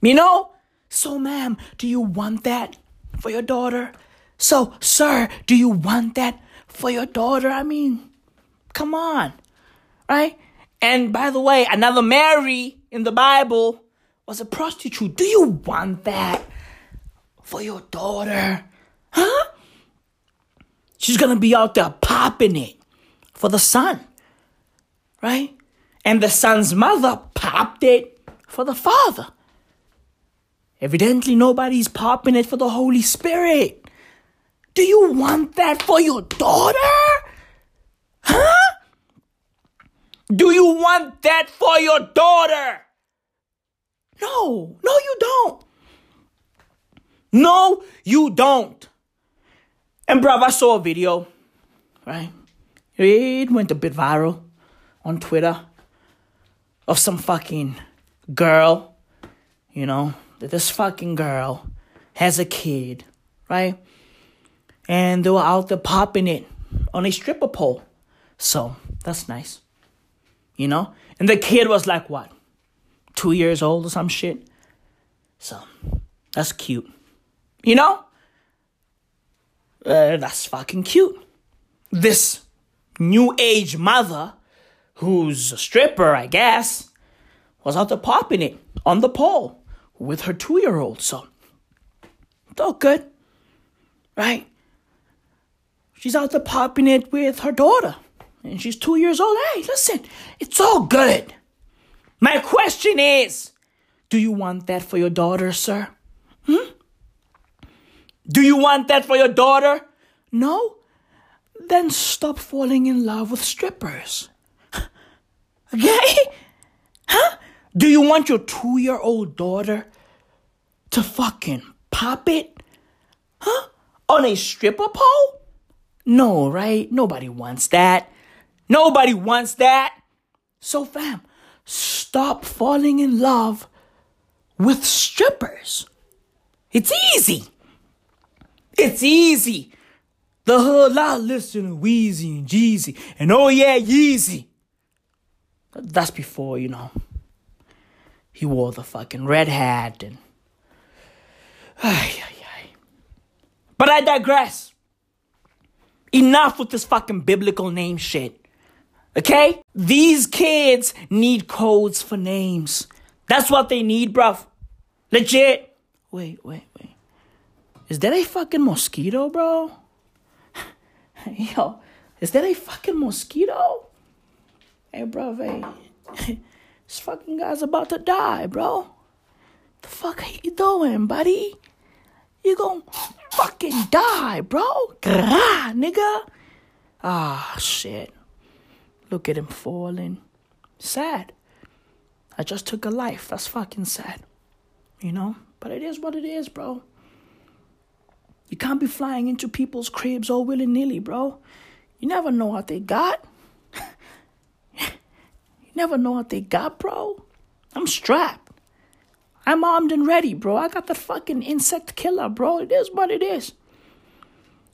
You know? So, ma'am, do you want that for your daughter? So, sir, do you want that for your daughter? I mean, come on. Right? And by the way, another Mary in the Bible was a prostitute. Do you want that for your daughter? Huh? She's gonna be out there popping it for the son. Right? And the son's mother popped it for the father. Evidently, nobody's popping it for the Holy Spirit. Do you want that for your daughter? Huh? Do you want that for your daughter? No, no, you don't. No, you don't. And bruv, I saw a video, right? It went a bit viral on Twitter of some fucking girl, you know, that this fucking girl has a kid, right? And they were out there popping it on a stripper pole. So that's nice. You know? And the kid was like, what? Two years old or some shit? So that's cute. You know? Uh, that's fucking cute. This new age mother, who's a stripper, I guess, was out there popping it on the pole with her two year old. So it's all good. Right? She's out there popping it with her daughter. And she's two years old. Hey, listen, it's all good. My question is do you want that for your daughter, sir? Hmm? Do you want that for your daughter? No? Then stop falling in love with strippers. Okay? Huh? Do you want your two year old daughter to fucking pop it? Huh? On a stripper pole? No, right? Nobody wants that. Nobody wants that. So, fam, stop falling in love with strippers. It's easy. It's easy. The whole lot listen to Weezy and Jeezy and oh yeah, Yeezy. That's before, you know, he wore the fucking red hat and. Ay, ay, ay. But I digress. Enough with this fucking biblical name shit. Okay? These kids need codes for names. That's what they need, bruv. Legit. Wait, wait, wait. Is that a fucking mosquito, bro? Yo, Is that a fucking mosquito? Hey, bro, hey. this fucking guy's about to die, bro. The fuck are you doing, buddy? You gonna fucking die, bro. Grah, nigga. Ah, shit. Look at him falling. Sad. I just took a life. That's fucking sad. You know? But it is what it is, bro. You can't be flying into people's cribs all willy nilly, bro. You never know what they got. you never know what they got, bro. I'm strapped. I'm armed and ready, bro. I got the fucking insect killer, bro. It is what it is.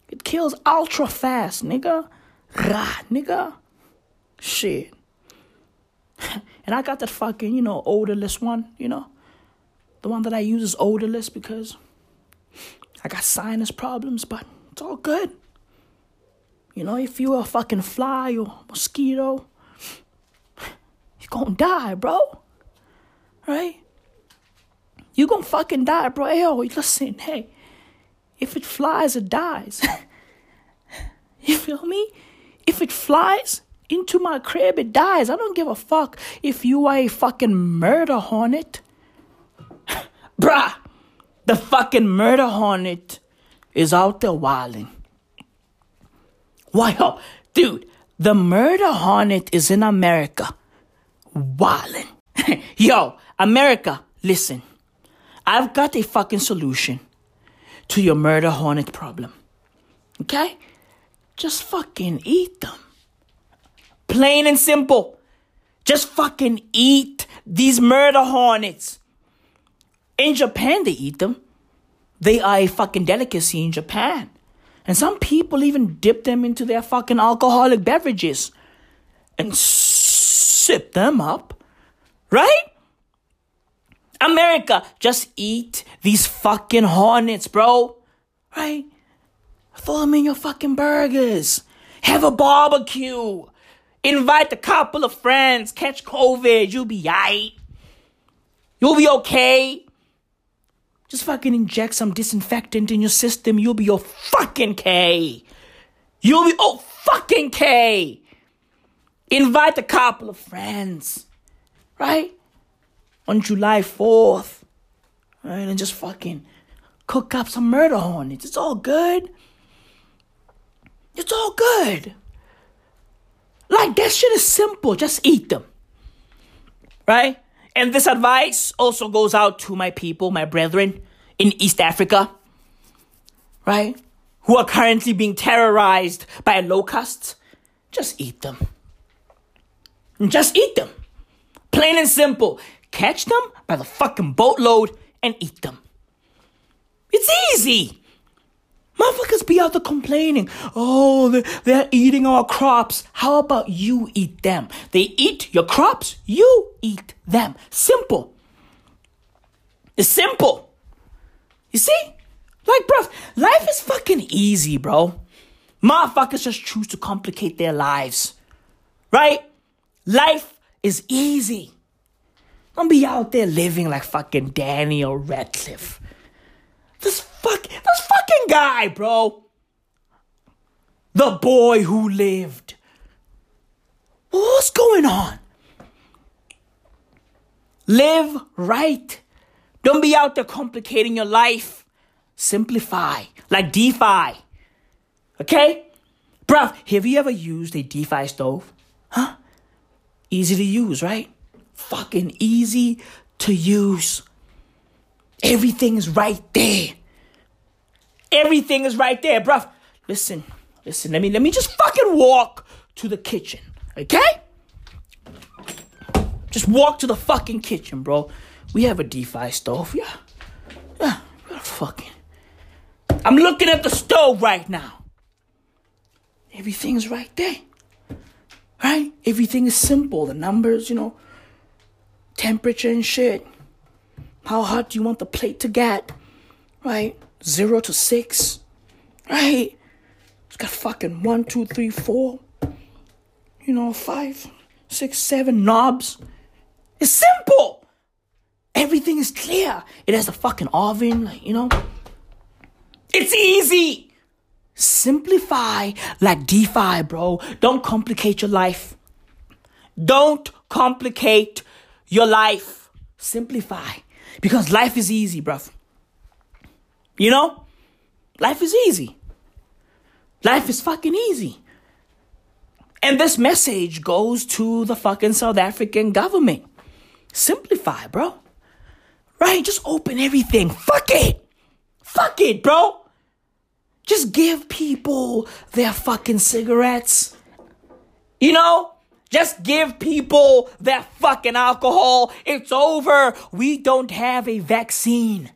It kills ultra fast, nigga. Rah, nigga. Shit. and I got that fucking, you know, odorless one, you know. The one that I use is odorless because I got sinus problems, but it's all good. You know, if you're a fucking fly or mosquito, you're gonna die, bro. Right? You gonna fucking die, bro. Hey, yo, listen, hey. If it flies, it dies. you feel me? If it flies into my crib, it dies. I don't give a fuck if you are a fucking murder hornet. Bruh, the fucking murder hornet is out there wilding. Oh, dude, the murder hornet is in America. Wildin'. Yo, America, listen. I've got a fucking solution to your murder hornet problem. Okay? Just fucking eat them. Plain and simple. Just fucking eat these murder hornets. In Japan, they eat them. They are a fucking delicacy in Japan. And some people even dip them into their fucking alcoholic beverages and sip them up. Right? America, just eat these fucking hornets, bro. Right? Throw them in your fucking burgers. Have a barbecue. Invite a couple of friends. Catch COVID. You'll be aight. You'll be okay. Just fucking inject some disinfectant in your system. You'll be your fucking K. You'll be oh fucking K. Invite a couple of friends, right? On July 4th, right? And just fucking cook up some murder hornets. It's all good. It's all good. Like that shit is simple. Just eat them. Right? And this advice also goes out to my people, my brethren in East Africa, right? Who are currently being terrorized by locusts. Just eat them. Just eat them. Plain and simple. Catch them by the fucking boatload and eat them. It's easy. Motherfuckers be out there complaining. Oh, they're, they're eating our crops. How about you eat them? They eat your crops, you eat them. Simple. It's simple. You see? Like, bro, life is fucking easy, bro. Motherfuckers just choose to complicate their lives. Right? Life is easy. Don't be out there living like fucking Daniel Radcliffe. This fuck, this fucking guy, bro. The boy who lived. What's going on? Live right. Don't be out there complicating your life. Simplify, like Defy. Okay? Bruv, have you ever used a Defy stove? Huh? Easy to use, right? Fucking easy to use. Everything is right there. Everything is right there, bruv. Listen, listen, let me let me just fucking walk to the kitchen, okay? Just walk to the fucking kitchen, bro. We have a Defy stove, yeah. Yeah, fucking. I'm looking at the stove right now. Everything's right there. Right? Everything is simple. The numbers, you know, temperature and shit. How hot do you want the plate to get? Right? Zero to six. Right? It's got fucking one, two, three, four. You know, five, six, seven knobs. It's simple. Everything is clear. It has a fucking oven, like, you know. It's easy. Simplify like Defy, bro. Don't complicate your life. Don't complicate your life. Simplify. Because life is easy, bruv. You know? Life is easy. Life is fucking easy. And this message goes to the fucking South African government. Simplify, bro. Right? Just open everything. Fuck it. Fuck it, bro. Just give people their fucking cigarettes. You know? Just give people their fucking alcohol. It's over. We don't have a vaccine.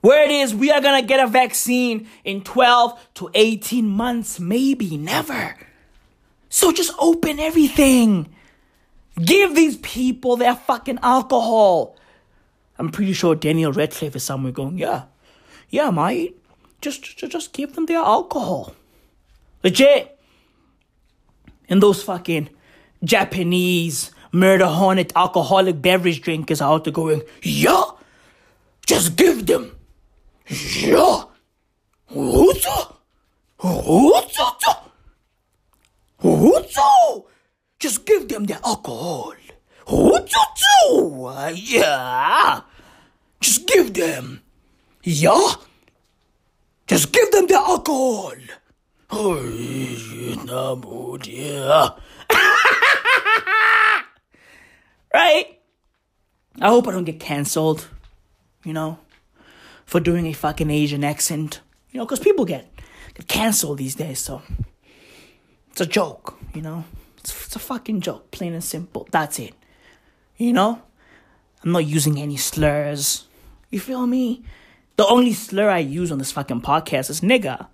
Where it is, we are gonna get a vaccine in 12 to 18 months, maybe never. So just open everything. Give these people their fucking alcohol. I'm pretty sure Daniel Radcliffe is somewhere going, yeah, yeah, mate. Just, just, just give them their alcohol. Legit. And those fucking Japanese murder hornet alcoholic beverage drinkers are out there going, yeah, just give them. Hozo. Just give them the alcohol. Yeah. Just give them. Yeah. Just give them the alcohol. Right? I hope I don't get cancelled. You know? for doing a fucking Asian accent. You know, because people get, get canceled these days, so it's a joke, you know? It's, it's a fucking joke, plain and simple. That's it. You know? I'm not using any slurs. You feel me? The only slur I use on this fucking podcast is nigga.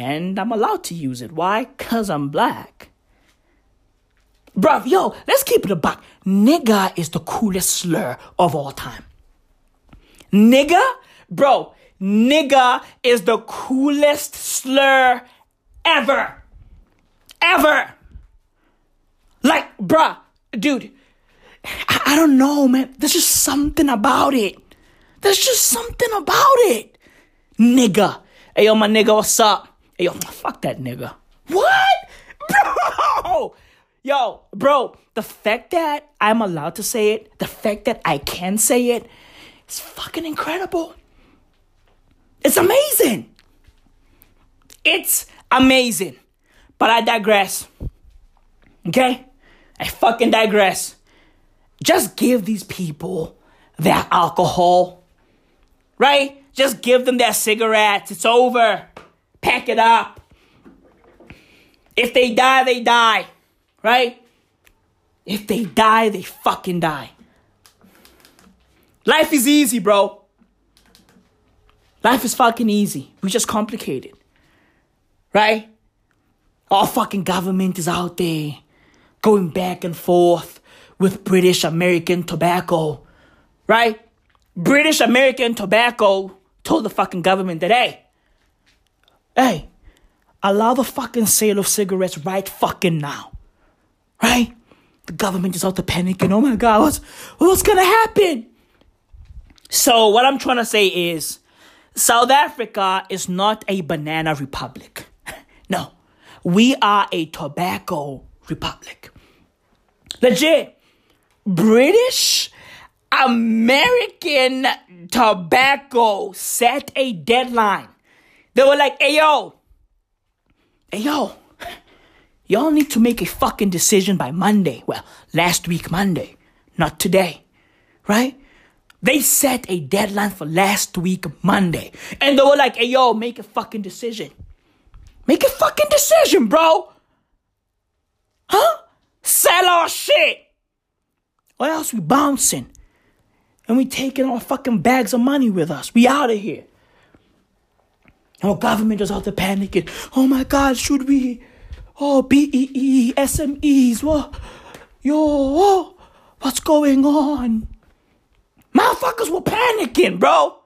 And I'm allowed to use it. Why? Because I'm black. Bruv, yo, let's keep it a buck. Nigga is the coolest slur of all time. Nigga Bro, nigga is the coolest slur ever. Ever. Like, bruh, dude, I, I don't know, man. There's just something about it. There's just something about it. Nigga. Hey, yo, my nigga, what's up? Yo, fuck that nigga. What? Bro! Yo, bro, the fact that I'm allowed to say it, the fact that I can say it, it's fucking incredible. It's amazing. It's amazing. But I digress. Okay? I fucking digress. Just give these people their alcohol. Right? Just give them their cigarettes. It's over. Pack it up. If they die, they die. Right? If they die, they fucking die. Life is easy, bro. Life is fucking easy. We just complicate it. Right? Our fucking government is out there going back and forth with British American tobacco. Right? British American tobacco told the fucking government that, hey, hey, allow the fucking sale of cigarettes right fucking now. Right? The government is out there panicking. Oh my God, what's, what's gonna happen? So, what I'm trying to say is, South Africa is not a banana republic. No, we are a tobacco republic. Legit. British American tobacco set a deadline. They were like, hey yo, hey yo, y'all need to make a fucking decision by Monday. Well, last week Monday, not today, right? They set a deadline for last week, Monday. And they were like, hey, yo, make a fucking decision. Make a fucking decision, bro. Huh? Sell our shit. Or else we bouncing. And we taking our fucking bags of money with us. We out of here. Our government is out there panicking. Oh my God, should we? Oh, BEE, SMEs, what? Yo, what's going on? Motherfuckers were panicking, bro.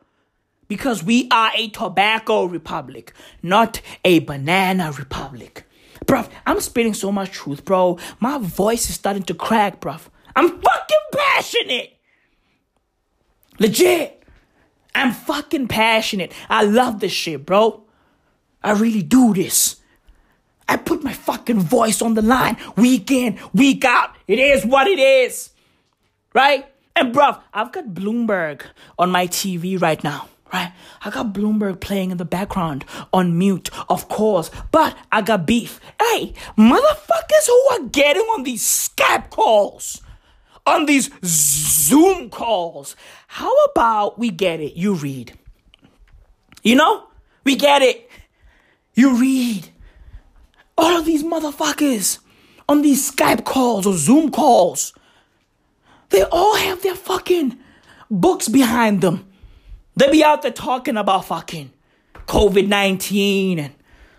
Because we are a tobacco republic, not a banana republic. Bruv, I'm spitting so much truth, bro. My voice is starting to crack, bruv. I'm fucking passionate. Legit. I'm fucking passionate. I love this shit, bro. I really do this. I put my fucking voice on the line week in, week out. It is what it is. Right? And bruv, I've got Bloomberg on my TV right now. Right? I got Bloomberg playing in the background on mute, of course. But I got beef. Hey, motherfuckers who are getting on these Skype calls, on these Zoom calls, how about we get it? You read. You know? We get it. You read. All of these motherfuckers on these Skype calls or Zoom calls, they all have their fucking books behind them. They be out there talking about fucking COVID 19 and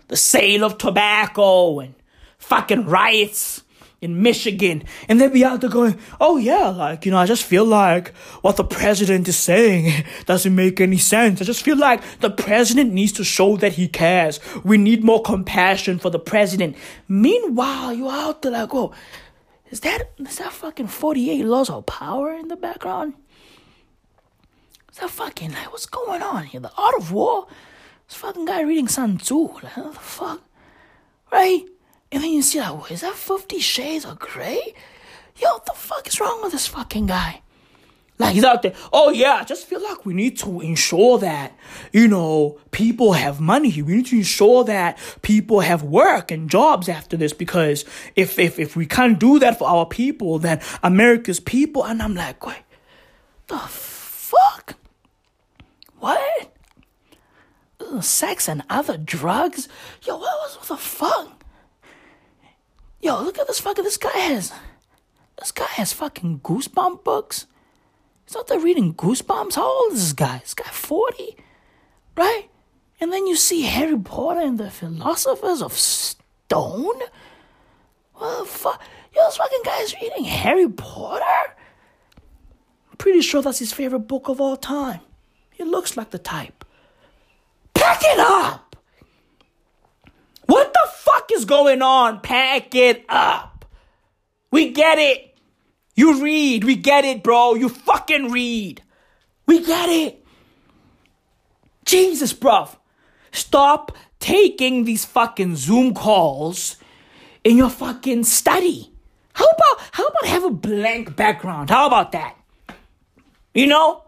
the sale of tobacco and fucking riots in Michigan. And they'd be out there going, oh yeah, like, you know, I just feel like what the president is saying doesn't make any sense. I just feel like the president needs to show that he cares. We need more compassion for the president. Meanwhile, you're out there like, oh, is that, is that fucking 48 laws of power in the background? Is that fucking, like, what's going on here? The art of war? This fucking guy reading Sun Tzu. Like, what the fuck? Right? And then you see like, oh, is that Fifty Shades of Grey? Yo, what the fuck is wrong with this fucking guy? Like he's out there. Oh yeah, I just feel like we need to ensure that you know people have money. We need to ensure that people have work and jobs after this because if if if we can't do that for our people, then America's people. And I'm like, wait, the fuck? What? Sex and other drugs? Yo, what was what the fuck? Yo, look at this fucking this guy has this guy has fucking goosebump books. He's out there reading goosebumps. How old is this guy? This guy 40? Right? And then you see Harry Potter and the Philosophers of Stone? What the fuck? Yo, this fucking guy's reading Harry Potter? I'm pretty sure that's his favorite book of all time. He looks like the type. Pack it up! What the fuck is going on? Pack it up. We get it. You read. We get it, bro. You fucking read. We get it. Jesus, bruv. Stop taking these fucking Zoom calls in your fucking study. How about how about have a blank background? How about that? You know?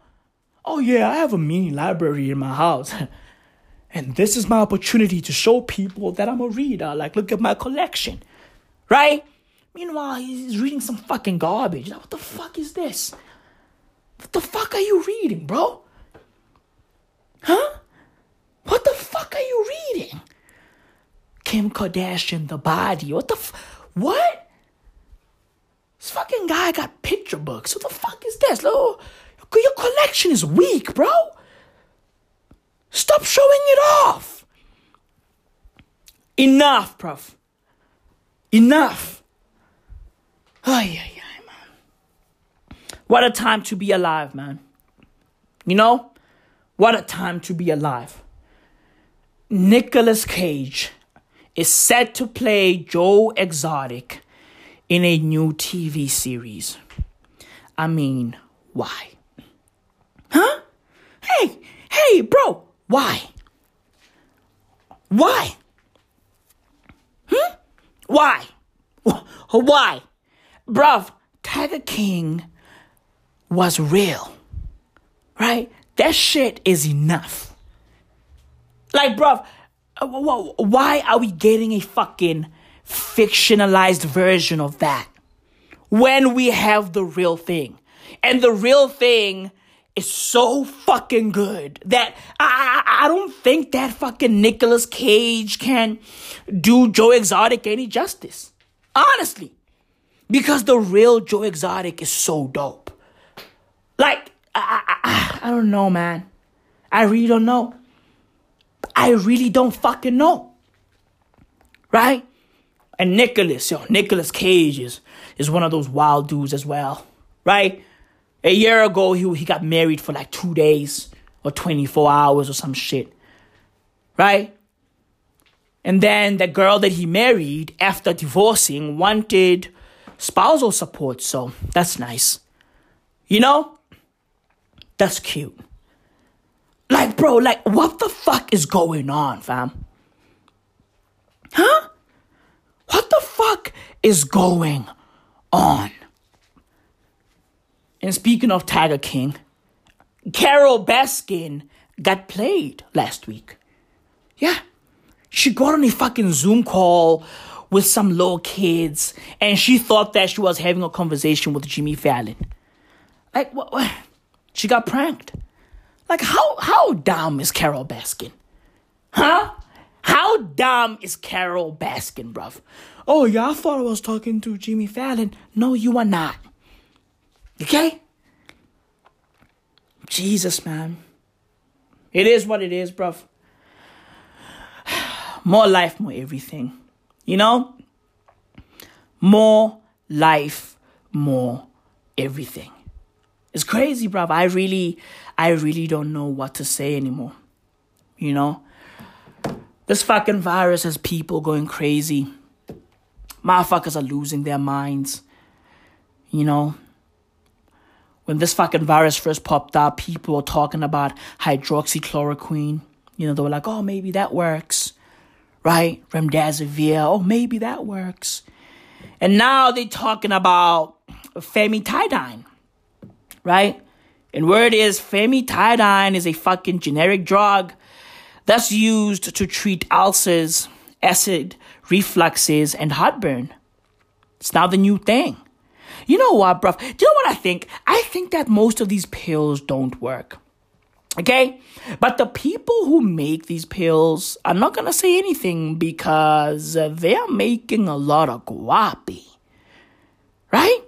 Oh yeah, I have a mini library in my house. And this is my opportunity to show people that I'm a reader. Like, look at my collection. Right? Meanwhile, he's reading some fucking garbage. Like, what the fuck is this? What the fuck are you reading, bro? Huh? What the fuck are you reading? Kim Kardashian, the body. What the f- What? This fucking guy got picture books. What the fuck is this? Your collection is weak, bro. Stop showing it off. Enough, prof. Enough. Ay, ay, ay, man. What a time to be alive, man. You know? What a time to be alive. Nicolas Cage is set to play Joe Exotic in a new TV series. I mean, why? Huh? Hey, hey, bro, why? Why? Hmm? Why? Why? Bruv, Tiger King was real. Right? That shit is enough. Like, bruv, uh, why are we getting a fucking fictionalized version of that when we have the real thing? And the real thing is so fucking good that I, I, I don't think that fucking Nicolas Cage can do Joe Exotic any justice. Honestly. Because the real Joe Exotic is so dope. Like, I, I, I don't know, man. I really don't know. I really don't fucking know. Right? And Nicolas, yo, Nicolas Cage is, is one of those wild dudes as well. Right? A year ago, he, he got married for like two days or 24 hours or some shit. Right? And then the girl that he married after divorcing wanted spousal support, so that's nice. You know? That's cute. Like, bro, like, what the fuck is going on, fam? Huh? What the fuck is going on? And speaking of Tiger King, Carole Baskin got played last week. Yeah. She got on a fucking Zoom call with some little kids and she thought that she was having a conversation with Jimmy Fallon. Like what, what? She got pranked. Like how how dumb is Carole Baskin? Huh? How dumb is Carole Baskin, bruv? Oh yeah, I thought I was talking to Jimmy Fallon. No, you are not. Okay? Jesus, man. It is what it is, bruv. More life, more everything. You know? More life, more everything. It's crazy, bruv. I really, I really don't know what to say anymore. You know? This fucking virus has people going crazy. Motherfuckers are losing their minds. You know? When this fucking virus first popped up, people were talking about hydroxychloroquine. You know, they were like, oh, maybe that works, right? Remdesivir, oh, maybe that works. And now they're talking about famotidine, right? And word is famotidine is a fucking generic drug that's used to treat ulcers, acid refluxes, and heartburn. It's now the new thing. You know what, bruv? Do you know what I think? I think that most of these pills don't work. Okay? But the people who make these pills are not gonna say anything because they're making a lot of guapi. Right?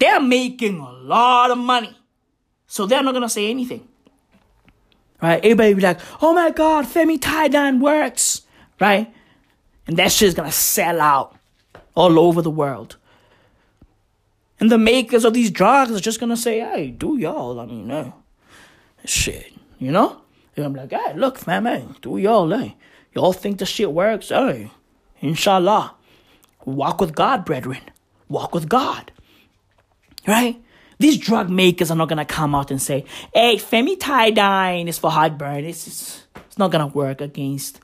They're making a lot of money. So they're not gonna say anything. Right? Everybody be like, oh my god, Femi famotidine works. Right? And that shit's gonna sell out all over the world. And the makers of these drugs are just gonna say, hey, do y'all. I mean, uh, shit, you know? And I'm like, hey, look, fam, hey, do y'all, hey. Y'all think the shit works? Hey, inshallah. Walk with God, brethren. Walk with God. Right? These drug makers are not gonna come out and say, hey, famotidine is for heartburn. It's, just, it's not gonna work against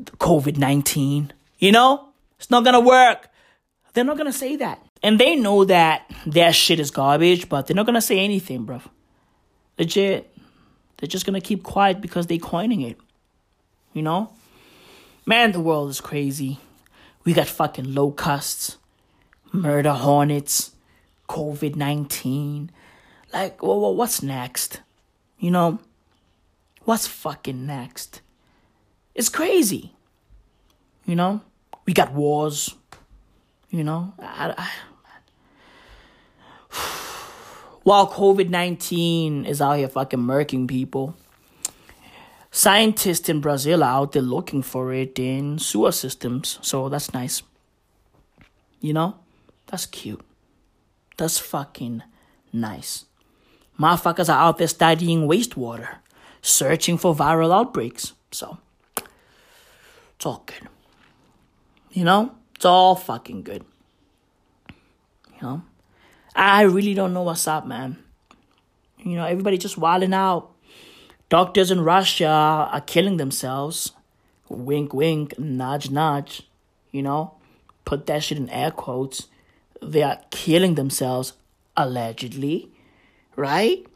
COVID 19. You know? It's not gonna work. They're not gonna say that. And they know that their shit is garbage, but they're not gonna say anything, bro. Legit. They're just gonna keep quiet because they're coining it. You know? Man, the world is crazy. We got fucking locusts, murder hornets, COVID 19. Like, well, what's next? You know? What's fucking next? It's crazy. You know? We got wars. You know? I, I, while COVID 19 is out here fucking murking people, scientists in Brazil are out there looking for it in sewer systems. So that's nice. You know? That's cute. That's fucking nice. Motherfuckers are out there studying wastewater, searching for viral outbreaks. So, it's all good. You know? It's all fucking good. You know? I really don't know what's up, man. You know, everybody just wilding out. Doctors in Russia are killing themselves. Wink, wink, nudge, nudge. You know, put that shit in air quotes. They are killing themselves, allegedly. Right?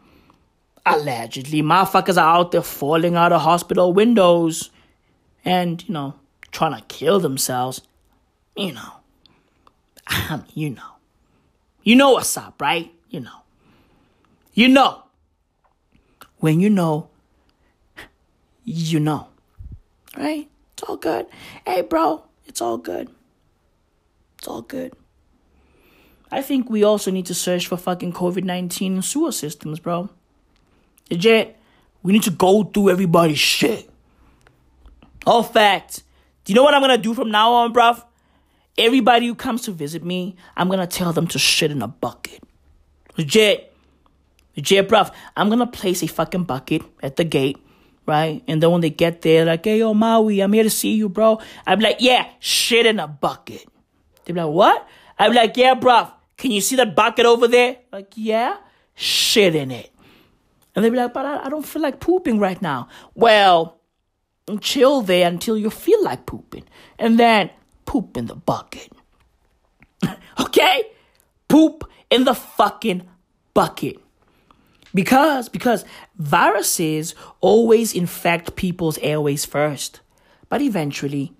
Allegedly. Motherfuckers are out there falling out of hospital windows and, you know, trying to kill themselves. You know. you know. You know what's up, right? You know. You know. When you know, you know. Right? It's all good. Hey, bro, it's all good. It's all good. I think we also need to search for fucking COVID 19 sewer systems, bro. Legit. We need to go through everybody's shit. All facts. Do you know what I'm gonna do from now on, bruv? Everybody who comes to visit me, I'm gonna tell them to shit in a bucket. Legit. Legit, bruv. I'm gonna place a fucking bucket at the gate, right? And then when they get there, like, hey, yo, Maui, I'm here to see you, bro. I'm like, yeah, shit in a bucket. They're like, what? I'm like, yeah, bruv. Can you see that bucket over there? Like, yeah, shit in it. And they'd be like, but I, I don't feel like pooping right now. Well, chill there until you feel like pooping. And then poop in the bucket. okay? Poop in the fucking bucket. Because because viruses always infect people's airways first. But eventually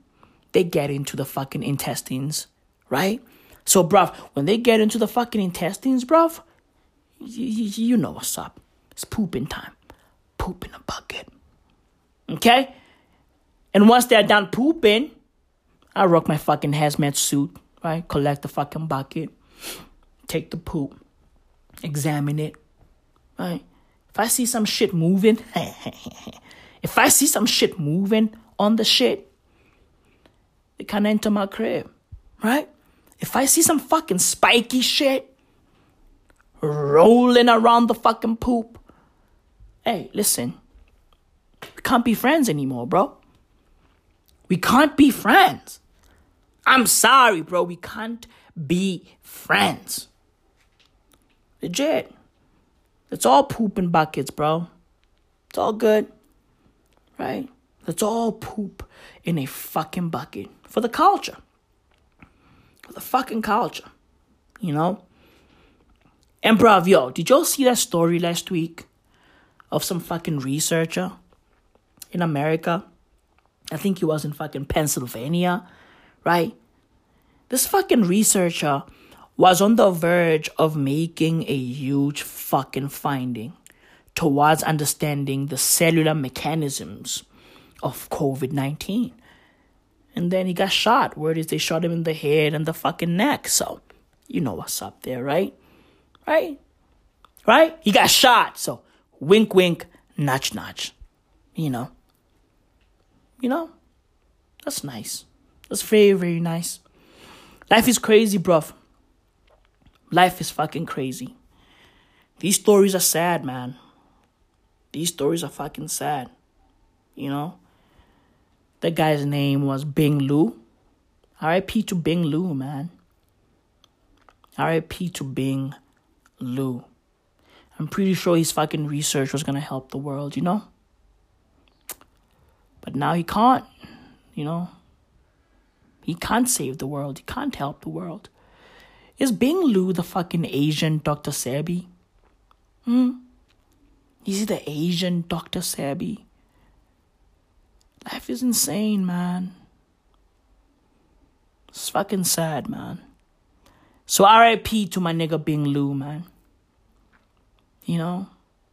they get into the fucking intestines, right? So bruv, when they get into the fucking intestines, bruv, you, you, know what's up. It's pooping time. Poop in a bucket. Okay? And once they're done pooping, I rock my fucking hazmat suit, right? Collect the fucking bucket, take the poop, examine it, right? If I see some shit moving, if I see some shit moving on the shit, it can enter my crib, right? If I see some fucking spiky shit rolling around the fucking poop, hey, listen, we can't be friends anymore, bro. We can't be friends. I'm sorry, bro. We can't be friends. Legit. It's all poop in buckets, bro. It's all good. Right? It's all poop in a fucking bucket for the culture. For the fucking culture. You know? And bruv, yo, did y'all see that story last week of some fucking researcher in America? I think he was in fucking Pennsylvania, right? This fucking researcher was on the verge of making a huge fucking finding towards understanding the cellular mechanisms of COVID 19. And then he got shot. Word is they shot him in the head and the fucking neck. So, you know what's up there, right? Right? Right? He got shot. So, wink, wink, nudge, nudge. You know? You know? That's nice. That's very, very nice. Life is crazy, bruv. Life is fucking crazy. These stories are sad, man. These stories are fucking sad. You know? That guy's name was Bing Lu. RIP to Bing Lu, man. RIP to Bing Lu. I'm pretty sure his fucking research was gonna help the world, you know? But now he can't, you know? He can't save the world. He can't help the world. Is Bing Lu the fucking Asian Dr. Sebi? Hmm? Is he the Asian Dr. Sebi? Life is insane, man. It's fucking sad, man. So RIP to my nigga Bing Lu, man. You know?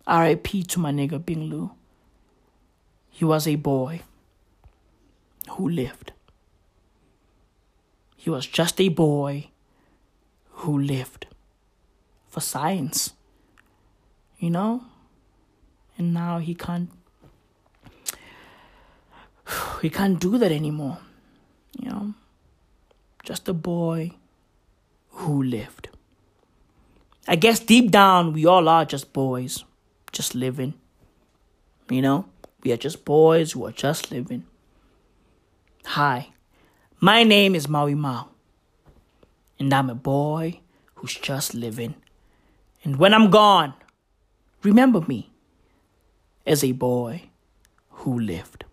RIP to my nigga Bing Lu. He was a boy who lived. He was just a boy who lived for science. You know? And now he can't he can't do that anymore. You know? Just a boy who lived. I guess deep down we all are just boys, just living. You know? We are just boys who are just living. Hi, my name is Maui Mao, and I'm a boy who's just living. And when I'm gone, remember me as a boy who lived.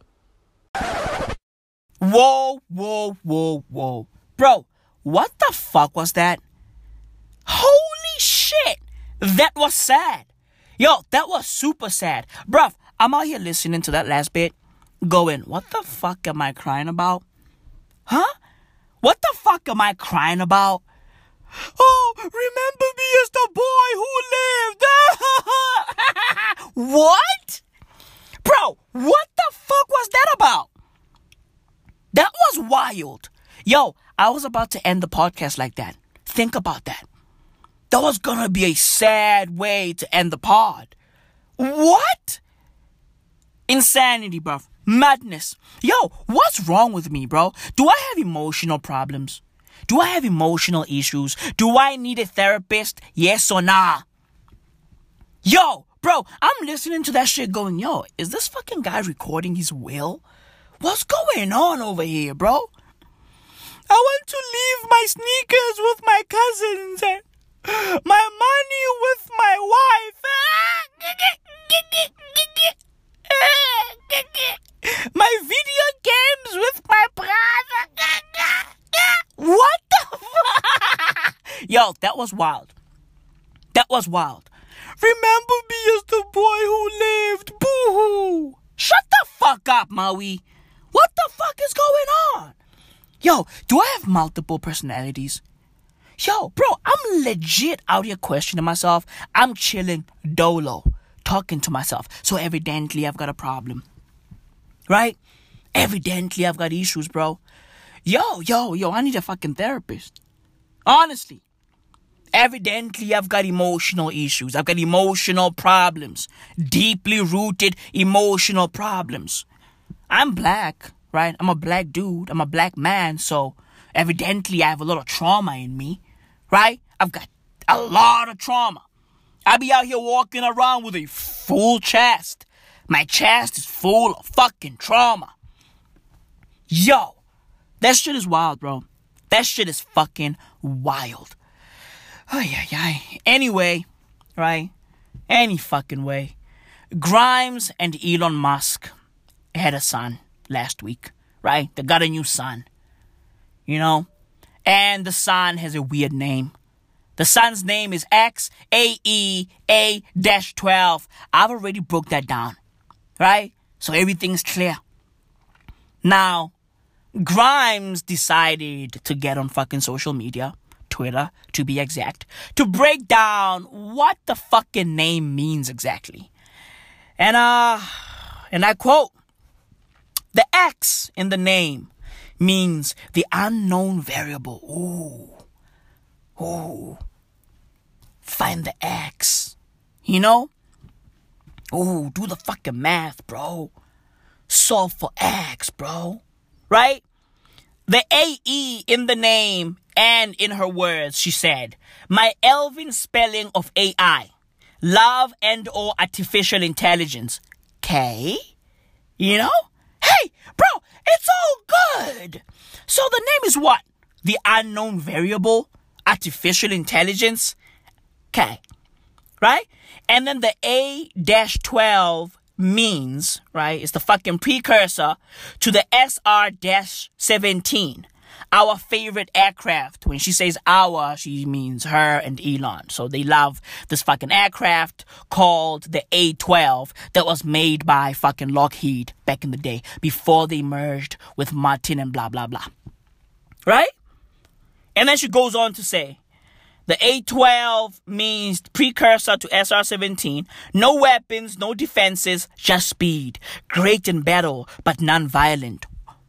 Whoa, whoa, whoa, whoa. Bro, what the fuck was that? Holy shit! That was sad. Yo, that was super sad. Bruv, I'm out here listening to that last bit, going, what the fuck am I crying about? Huh? What the fuck am I crying about? Oh, remember me as the boy who lived. what? Bro, what the fuck was that about? That was wild. Yo, I was about to end the podcast like that. Think about that. That was gonna be a sad way to end the pod. What? Insanity, bruv. Madness. Yo, what's wrong with me, bro? Do I have emotional problems? Do I have emotional issues? Do I need a therapist? Yes or nah? Yo, bro, I'm listening to that shit going, yo, is this fucking guy recording his will? What's going on over here, bro? I want to leave my sneakers with my cousins and my money with my wife. Ah! My video games with my brother. What the fuck? Yo, that was wild. That was wild. Remember me as the boy who lived. Boo hoo. Shut the fuck up, Maui. What the fuck is going on? Yo, do I have multiple personalities? Yo, bro, I'm legit out here questioning myself. I'm chilling dolo, talking to myself. So evidently I've got a problem. Right? Evidently I've got issues, bro. Yo, yo, yo, I need a fucking therapist. Honestly. Evidently, I've got emotional issues. I've got emotional problems. Deeply rooted emotional problems. I'm black, right? I'm a black dude. I'm a black man. So, evidently, I have a lot of trauma in me, right? I've got a lot of trauma. I be out here walking around with a full chest. My chest is full of fucking trauma. Yo, that shit is wild, bro. That shit is fucking wild. Oh, yeah, yeah. Anyway, right? Any fucking way. Grimes and Elon Musk had a son last week, right? They got a new son. You know? And the son has a weird name. The son's name is XAEA 12. I've already broke that down, right? So everything's clear. Now, Grimes decided to get on fucking social media, Twitter to be exact, to break down what the fucking name means exactly. And uh and I quote the X in the name means the unknown variable. Ooh. Ooh. Find the X. You know? Ooh, do the fucking math, bro. Solve for X, bro right? The AE in the name and in her words, she said, my Elven spelling of AI, love and or artificial intelligence. K? You know? Hey, bro, it's all good. So the name is what? The unknown variable, artificial intelligence. K. Right? And then the A-12 means, right, is the fucking precursor to the SR-17, our favorite aircraft. When she says our, she means her and Elon. So they love this fucking aircraft called the A-12 that was made by fucking Lockheed back in the day before they merged with Martin and blah, blah, blah. Right? And then she goes on to say, the A12 means precursor to SR17. No weapons, no defenses, just speed. Great in battle, but non-violent.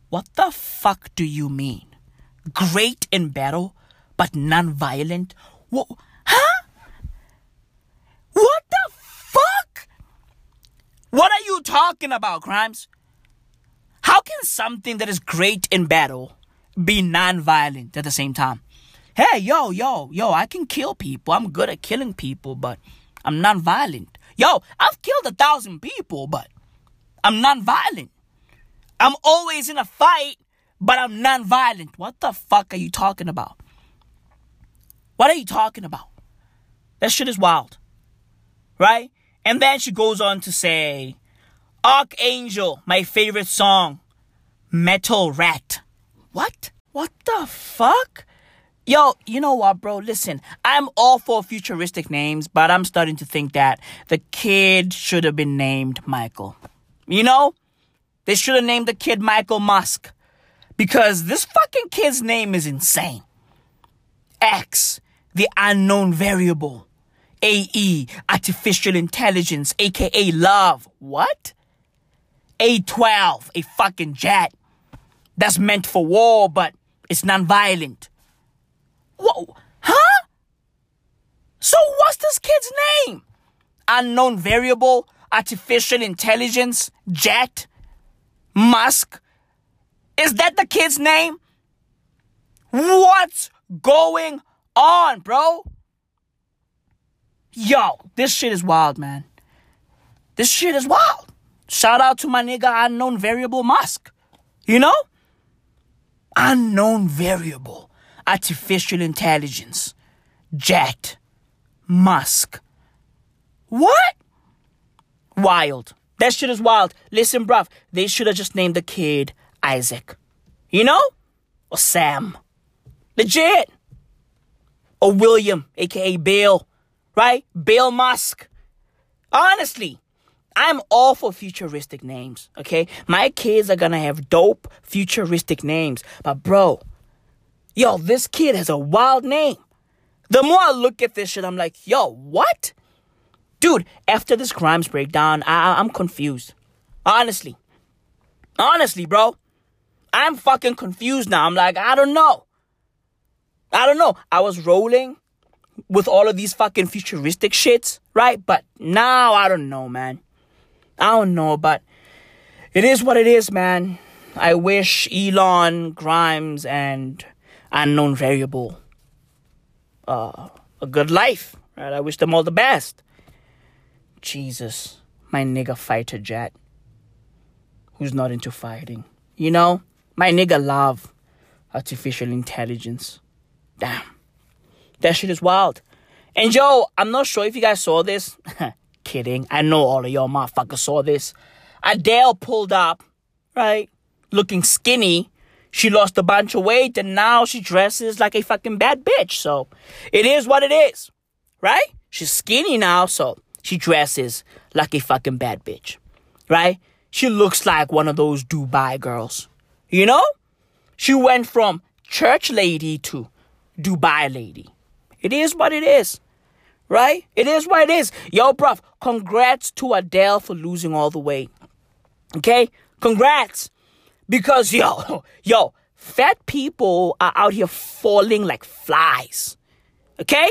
What the fuck do you mean? Great in battle, but non-violent? What? Huh? What the fuck? What are you talking about, Grimes? How can something that is great in battle be non-violent at the same time? Hey, yo, yo, yo, I can kill people. I'm good at killing people, but I'm non violent. Yo, I've killed a thousand people, but I'm non violent. I'm always in a fight, but I'm non violent. What the fuck are you talking about? What are you talking about? That shit is wild. Right? And then she goes on to say, Archangel, my favorite song, Metal Rat. What? What the fuck? Yo, you know what, bro? Listen, I'm all for futuristic names, but I'm starting to think that the kid should have been named Michael. You know? They should have named the kid Michael Musk. Because this fucking kid's name is insane. X, the unknown variable. AE, artificial intelligence, aka love. What? A12, a fucking jet. That's meant for war, but it's non-violent. Whoa, huh? So what's this kid's name? Unknown variable, artificial intelligence, Jet, Musk. Is that the kid's name? What's going on, bro? Yo, this shit is wild, man. This shit is wild. Shout out to my nigga unknown variable Musk. You know? Unknown variable artificial intelligence, Jet, Musk. What? Wild. That shit is wild. Listen, bruv, they should have just named the kid Isaac. You know? Or Sam. Legit. Or William, aka Bill. Right? Bill Musk. Honestly, I'm all for futuristic names, okay? My kids are gonna have dope futuristic names. But bro, yo, this kid has a wild name. The more I look at this shit, I'm like, yo, what? Dude, after this Grimes breakdown, I, I'm confused. Honestly. Honestly, bro. I'm fucking confused now. I'm like, I don't know. I don't know. I was rolling with all of these fucking futuristic shits, right? But now I don't know, man. I don't know, but it is what it is, man. I wish Elon, Grimes, and Unknown Variable uh, a good life, right? I wish them all the best. Jesus, my nigga fighter jet, who's not into fighting. You know, my nigga love artificial intelligence. Damn. That shit is wild. And yo, I'm not sure if you guys saw this. Kidding. I know all of y'all motherfuckers saw this. Adele pulled up, right? Looking skinny. She lost a bunch of weight and now she dresses like a fucking bad bitch. So it is what it is, right? She's skinny now, so she dresses like a fucking bad bitch, right? She looks like one of those Dubai girls, you know? She went from church lady to Dubai lady. It is what it is. Right? It is what it is. Yo, bruv, congrats to Adele for losing all the weight. Okay? Congrats. Because, yo, yo, fat people are out here falling like flies. Okay?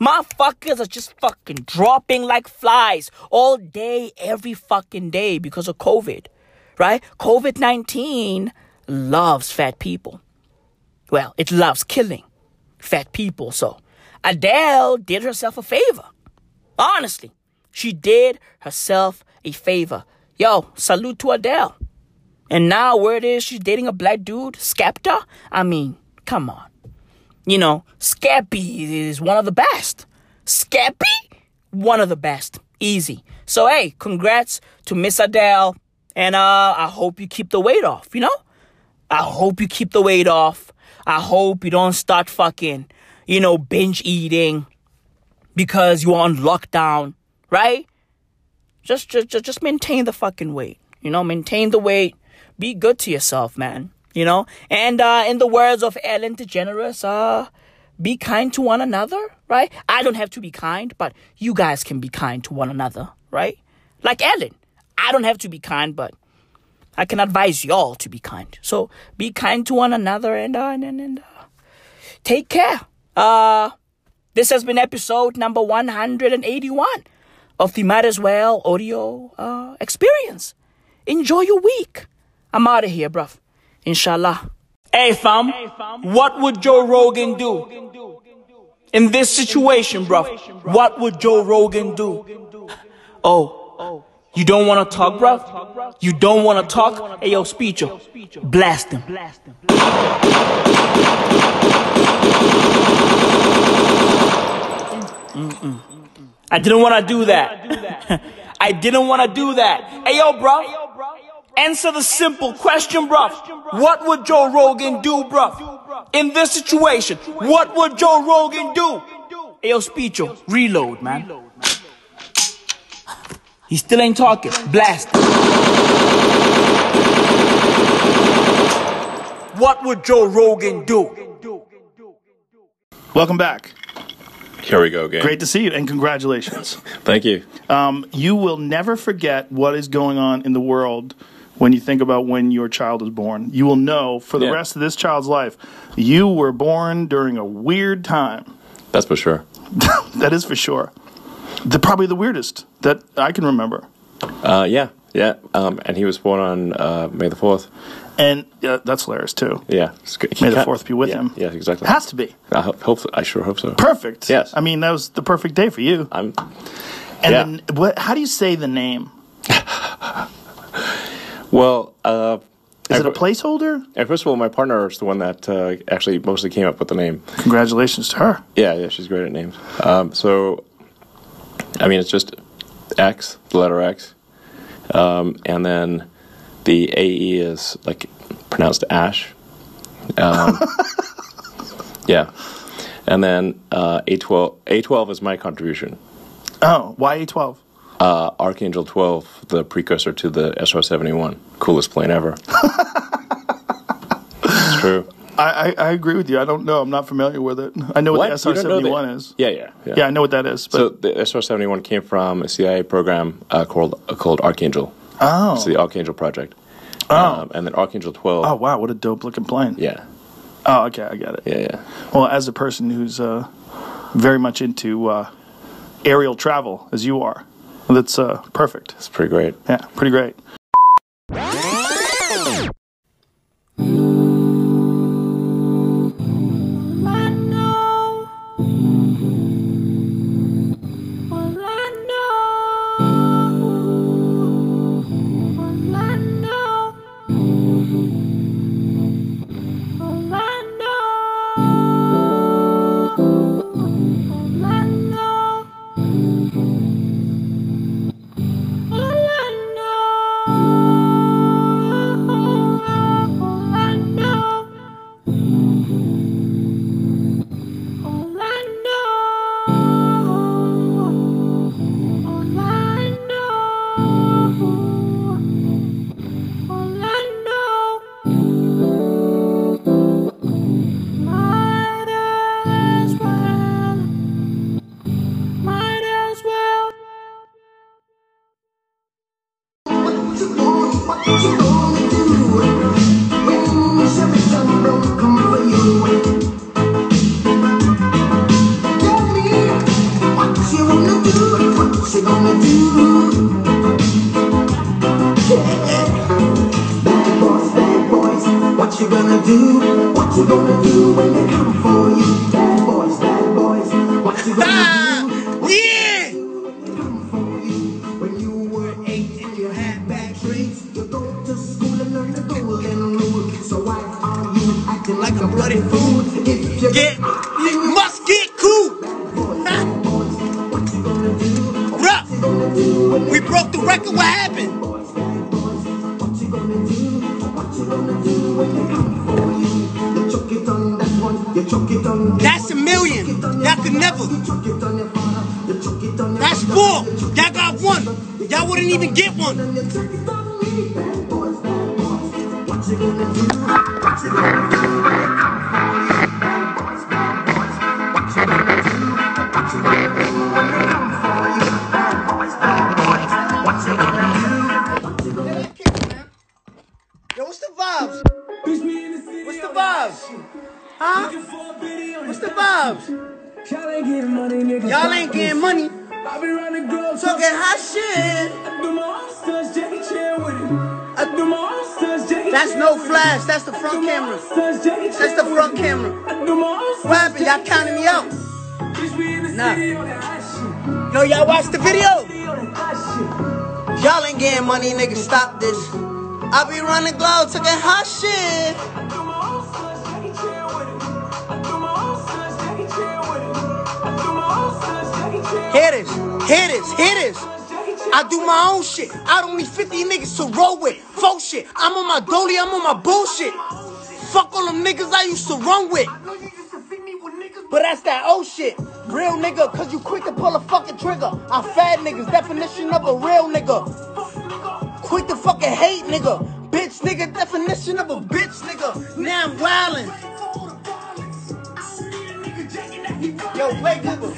Motherfuckers are just fucking dropping like flies all day, every fucking day because of COVID. Right? COVID 19 loves fat people. Well, it loves killing fat people. So Adele did herself a favor. Honestly, she did herself a favor. Yo, salute to Adele. And now where it is, she's dating a black dude, Skepta. I mean, come on. You know, Skeppy is one of the best. Skeppy? One of the best. Easy. So hey, congrats to Miss Adele. And uh I hope you keep the weight off, you know? I hope you keep the weight off. I hope you don't start fucking, you know, binge eating because you're on lockdown, right? Just, just, just maintain the fucking weight. You know, maintain the weight. Be good to yourself, man. You know, and uh, in the words of Ellen DeGeneres, uh, be kind to one another, right? I don't have to be kind, but you guys can be kind to one another, right? Like Ellen, I don't have to be kind, but I can advise y'all to be kind. So be kind to one another and uh, and, and, uh, take care. Uh, this has been episode number 181 of the Might As Well audio uh, experience. Enjoy your week. I'm out of here, bruv. Inshallah. Hey, fam. What would Joe Rogan do? In this situation, bruv, what would Joe Rogan do? Oh, you don't want to talk, bruv? You don't want to talk? Hey, yo, speecho. Blast him. Mm-mm. I didn't want to do that. I didn't want to do that. Hey, yo, bro. Answer the simple question, bro. What would Joe Rogan do, bro? In this situation, what would Joe Rogan do? Hey, yo, Speecho, reload, man. He still ain't talking. Blast. What would Joe Rogan do? Welcome back. Here we go again. Great to see you, and congratulations. Thank you. Um, you will never forget what is going on in the world when you think about when your child is born. You will know for the Yeah. rest of this child's life, you were born during a weird time. That's for sure. that is for sure. The probably the weirdest that I can remember. Uh, yeah, yeah. Um, and he was born on uh, May the fourth. And uh, that's hilarious too. Yeah. May the fourth be with yeah, him. Yeah, exactly. It has to be I hope, hope I sure hope so. perfect. Yes. I mean that was the perfect day for you. I'm. And yeah. then what? How do you say the name? Well, uh, Is it a placeholder? and first of all, my partner is the one that uh, actually mostly came up with the name. Congratulations to her. Yeah, yeah, she's great at names. Um, so, I mean, it's just X, the letter X, Um, and then the AE is like pronounced Ash. Um, yeah. And then uh, A12, A12 is my contribution. Oh, why A12? Uh, Archangel 12, the precursor to the SR 71. Coolest plane ever. it's true. I, I, I agree with you. I don't know. I'm not familiar with it. I know what, the don't know SR 71 is. Yeah, yeah, yeah. Yeah, I know what that is. But So the SR 71 came from a CIA program uh, called uh, called Archangel. oh, It's the Archangel Project. Oh. Um, and then Archangel 12. oh wow, what a dope looking plane. Yeah, Oh, okay, I get it. yeah, yeah. Well, as a person who's uh, very much into uh, aerial travel, as you are, that's uh, perfect. It's pretty great. Yeah, pretty great. Huh? What's the vibes? Y'all ain't getting money, nigga. Y'all ain't getting money. I be running girls. Talking hot shit. I do stunts, Jackie Chan with it. I do stunts, Jackie That's no flash. That's the front camera. own stunts, Jackie That's the front camera. I do my own stunts, What happened? Y'all counting me out. with it. Bitch, we in the Nah. city on that hot shit. Yo, y'all watch the video. City on that hot shit. Y'all ain't getting money, nigga. Stop this. I be running glow, talking hot shit. Hitters. Jackie Chan I do my own shit. I don't need 50 niggas to roll with. Fuck shit. I'm on my dolly, I'm on my bullshit. Fuck all them niggas I used to run with. But that's that old shit. Real nigga, cause you quick to pull a fucking trigger. I'm fat niggas, definition of a real nigga. Quick to fucking hate nigga. Bitch nigga, definition of a bitch nigga. Now I'm wildin'. Yo, play Gooba.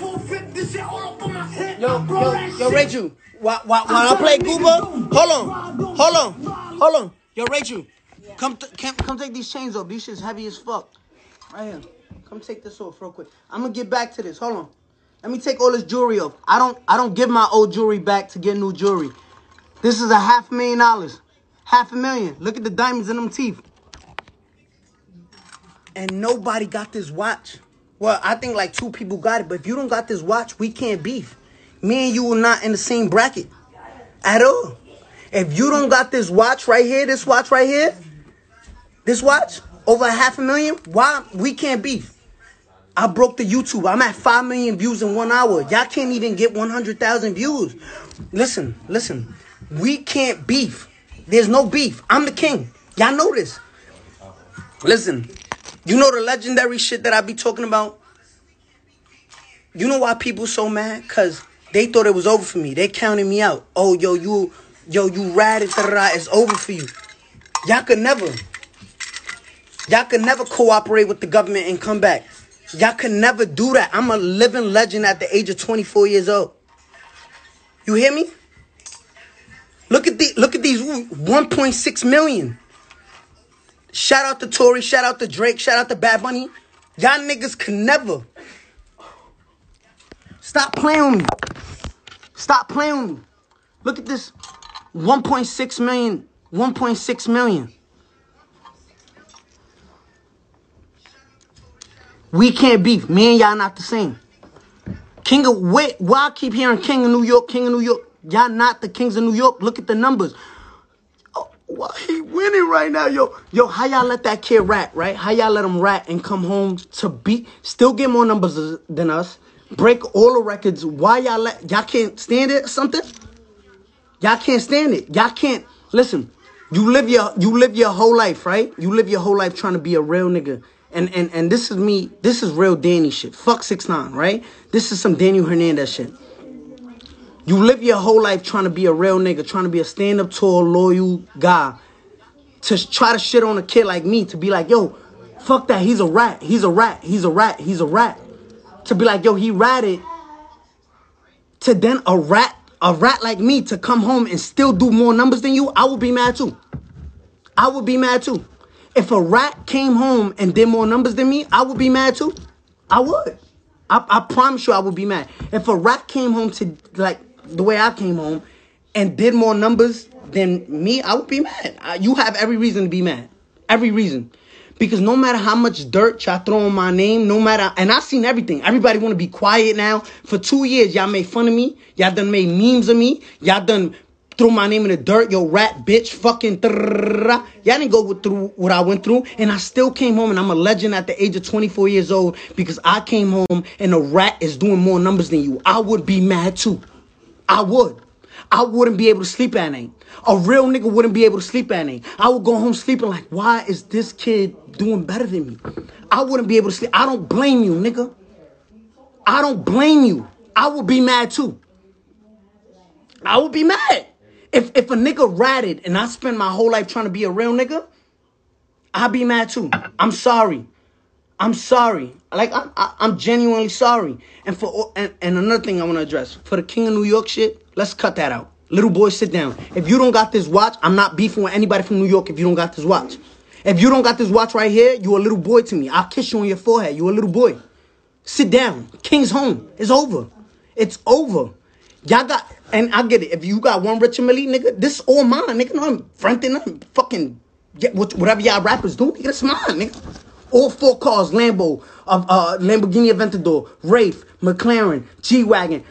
Yo, yo, yo, Rachel. While, while, while I play Gooba, hold on, hold on, hold on. Yo, Rachel, come, come, come take these chains off. These shit's heavy as fuck. Right here. Come take this off real quick. I'm gonna get back to this. Hold on. Let me take all this jewelry off. I don't, I don't give my old jewelry back to get new jewelry. This is a half million dollars. Half a million. Look at the diamonds in them teeth. And nobody got this watch. Well, I think like two people got it, but if you don't got this watch, we can't beef. Me and you are not in the same bracket at all. If you don't got this watch right here, this watch right here, this watch, over half a million, why we can't beef? I broke the YouTube. I'm at 5 million views in one hour. Y'all can't even get 100,000 views. Listen, listen. We can't beef. There's no beef. I'm the king. Y'all know this. Listen, you know the legendary shit that I be talking about? You know why people so mad? Cause they thought it was over for me. They counted me out. Oh, yo, you, yo, you ratted. Da, it's over for you. Y'all could never. Y'all could never cooperate with the government and come back. Y'all could never do that. I'm a living legend at the age of 24 years old. You hear me? Look at the look at these 1.6 million. Shout out to Tory, shout out to Drake, shout out to Bad Bunny. Y'all niggas can never. Stop playing with me. Stop playing with me. Look at this 1.6 million. 1.6 million. We can't beef. Me and y'all not the same. King of wait, why I keep hearing King of New York, King of New York. Y'all not the Kings of New York. Look at the numbers. Why he winning right now, yo? Yo, how y'all let that kid rat, right? How y'all let him rat and come home to beat, still get more numbers than us, break all the records. Why y'all let, y'all can't stand it or something? Y'all can't stand it. Y'all can't, listen, you live your, you live your whole life, right? You live your whole life trying to be a real nigga. And, and, and this is me, this is real Danny shit. Fuck 6 9 right? This is some Daniel Hernandez shit. You live your whole life trying to be a real nigga, trying to be a stand up tall, loyal guy. To try to shit on a kid like me, to be like, yo, fuck that, he's a rat, he's a rat, he's a rat, he's a rat. To be like, yo, he ratted. To then a rat, a rat like me to come home and still do more numbers than you, I would be mad too. I would be mad too. If a rat came home and did more numbers than me, I would be mad too. I would. I, I promise you I would be mad. If a rat came home to like the way I came home and did more numbers than me, I would be mad. I- you have every reason to be mad. Every reason. Because no matter how much dirt y'all throw on my name, no matter, and I've seen everything. Everybody want to be quiet now. For two years, y'all made fun of me. Y'all done made memes of me. Y'all done threw my name in the dirt. Yo, rat, bitch, fucking. Y'all didn't go through what I went through, and I still came home, and I'm a legend at the age of 24 years old because I came home and a rat is doing more numbers than you. I would be mad too. I would. I wouldn't be able to sleep at night. A real nigga wouldn't be able to sleep at night. I would go home sleeping like, why is this kid doing better than me? I wouldn't be able to sleep. I don't blame you, nigga. I don't blame you. I would be mad too. I would be mad. If if a nigga ratted and I spent my whole life trying to be a real nigga, I'd be mad too. I'm sorry. I'm sorry. Like I'm, I'm genuinely sorry. And for and, and another thing I want to address for the King of New York shit, let's cut that out. Little boy, sit down. If you don't got this watch, I'm not beefing with anybody from New York. If you don't got this watch, if you don't got this watch right here, you a little boy to me. I'll kiss you on your forehead. You a little boy. Sit down. King's home. It's over. It's over. Y'all got, and I get it. If you got one Richard Mille, nigga, this all mine, nigga. No, I'm fronting, I'm fucking, get whatever y'all rappers do, nigga, that's mine, nigga. All four cars, Lambo, uh, uh, Lamborghini Aventador, Wraith, McLaren, G-Wagon,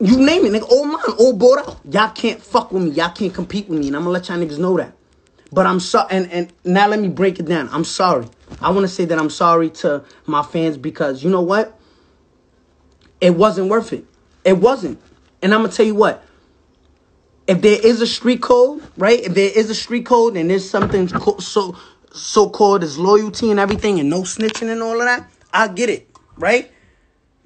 you name it, nigga, all mine, all bought out. Y'all can't fuck with me. Y'all can't compete with me, and I'm gonna let y'all niggas know that. But I'm sorry, and, and now let me break it down. I'm sorry. I want to say that I'm sorry to my fans because you know what? It wasn't worth it. It wasn't. And I'm gonna tell you what. If there is a street code, right? If there is a street code and there's something so so called as loyalty and everything and no snitching and all of that, I get it, right?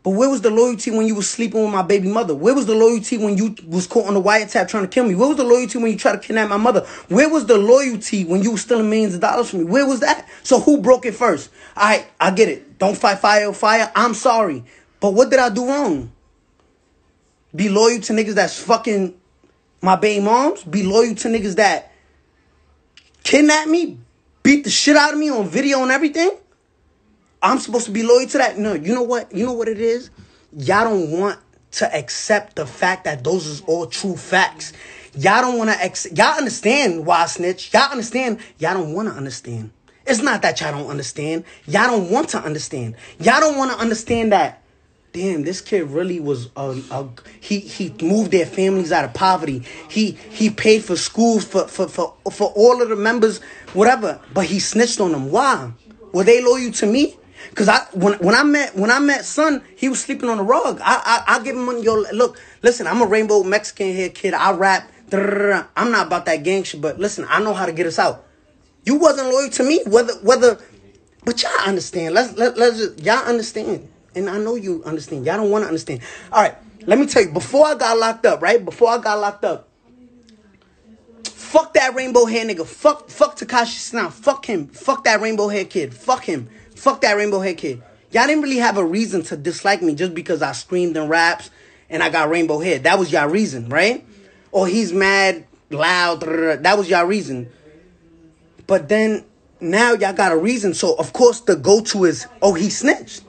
But where was the loyalty when you was sleeping with my baby mother? Where was the loyalty when you was caught on the wiretap trying to kill me? Where was the loyalty when you tried to kidnap my mother? Where was the loyalty when you was stealing millions of dollars from me? Where was that? So who broke it first? I I get it. Don't fight fire with fire. I'm sorry. But what did I do wrong? Be loyal to niggas that's fucking my baby moms? Be loyal to niggas that kidnap me? Beat the shit out of me on video and everything? I'm supposed to be loyal to that. No, you know what? You know what it is? Y'all don't want to accept the fact that those is all true facts. Y'all don't want to accept. Y'all understand why I snitch. Y'all understand. Y'all don't want to understand. It's not that y'all don't understand. Y'all don't want to understand. Y'all don't want to understand that. Damn, this kid really was a, a he he moved their families out of poverty. He he paid for schools for for for for all of the members, whatever. But he snitched on them. Why? Were they loyal to me? Cause I when when I met when I met son, he was sleeping on the rug. I I I give him. Yo, look, listen, I'm a rainbow Mexican hair kid. I rap. I'm not about that gang shit, but listen, I know how to get us out. You wasn't loyal to me, whether whether but y'all understand. Let's let, let's just, y'all understand. And I know you understand. Y'all don't want to understand. All right, let me tell you, before I got locked up, right? Before I got locked up, fuck that rainbow hair nigga. Fuck fuck Tekashi Snout. Fuck him. Fuck that rainbow hair kid. Fuck him. Fuck that rainbow hair kid. Y'all didn't really have a reason to dislike me just because I screamed in raps and I got rainbow hair. That was y'all reason, right? Or he's mad, loud. That was y'all reason. But then now y'all got a reason. So of course the go to is, oh, he snitched.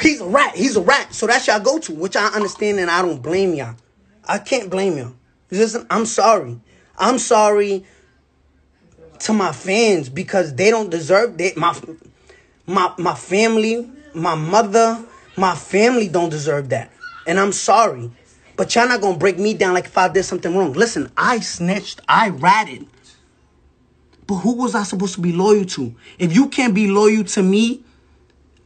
He's a rat. He's a rat. So that's y'all go to, which I understand and I don't blame y'all. I can't blame y'all. Listen, I'm sorry. I'm sorry to my fans because they don't deserve that. My my my family, my mother, my family don't deserve that. And I'm sorry. But y'all not gonna break me down like if I did something wrong. Listen, I snitched, I ratted. But who was I supposed to be loyal to? If you can't be loyal to me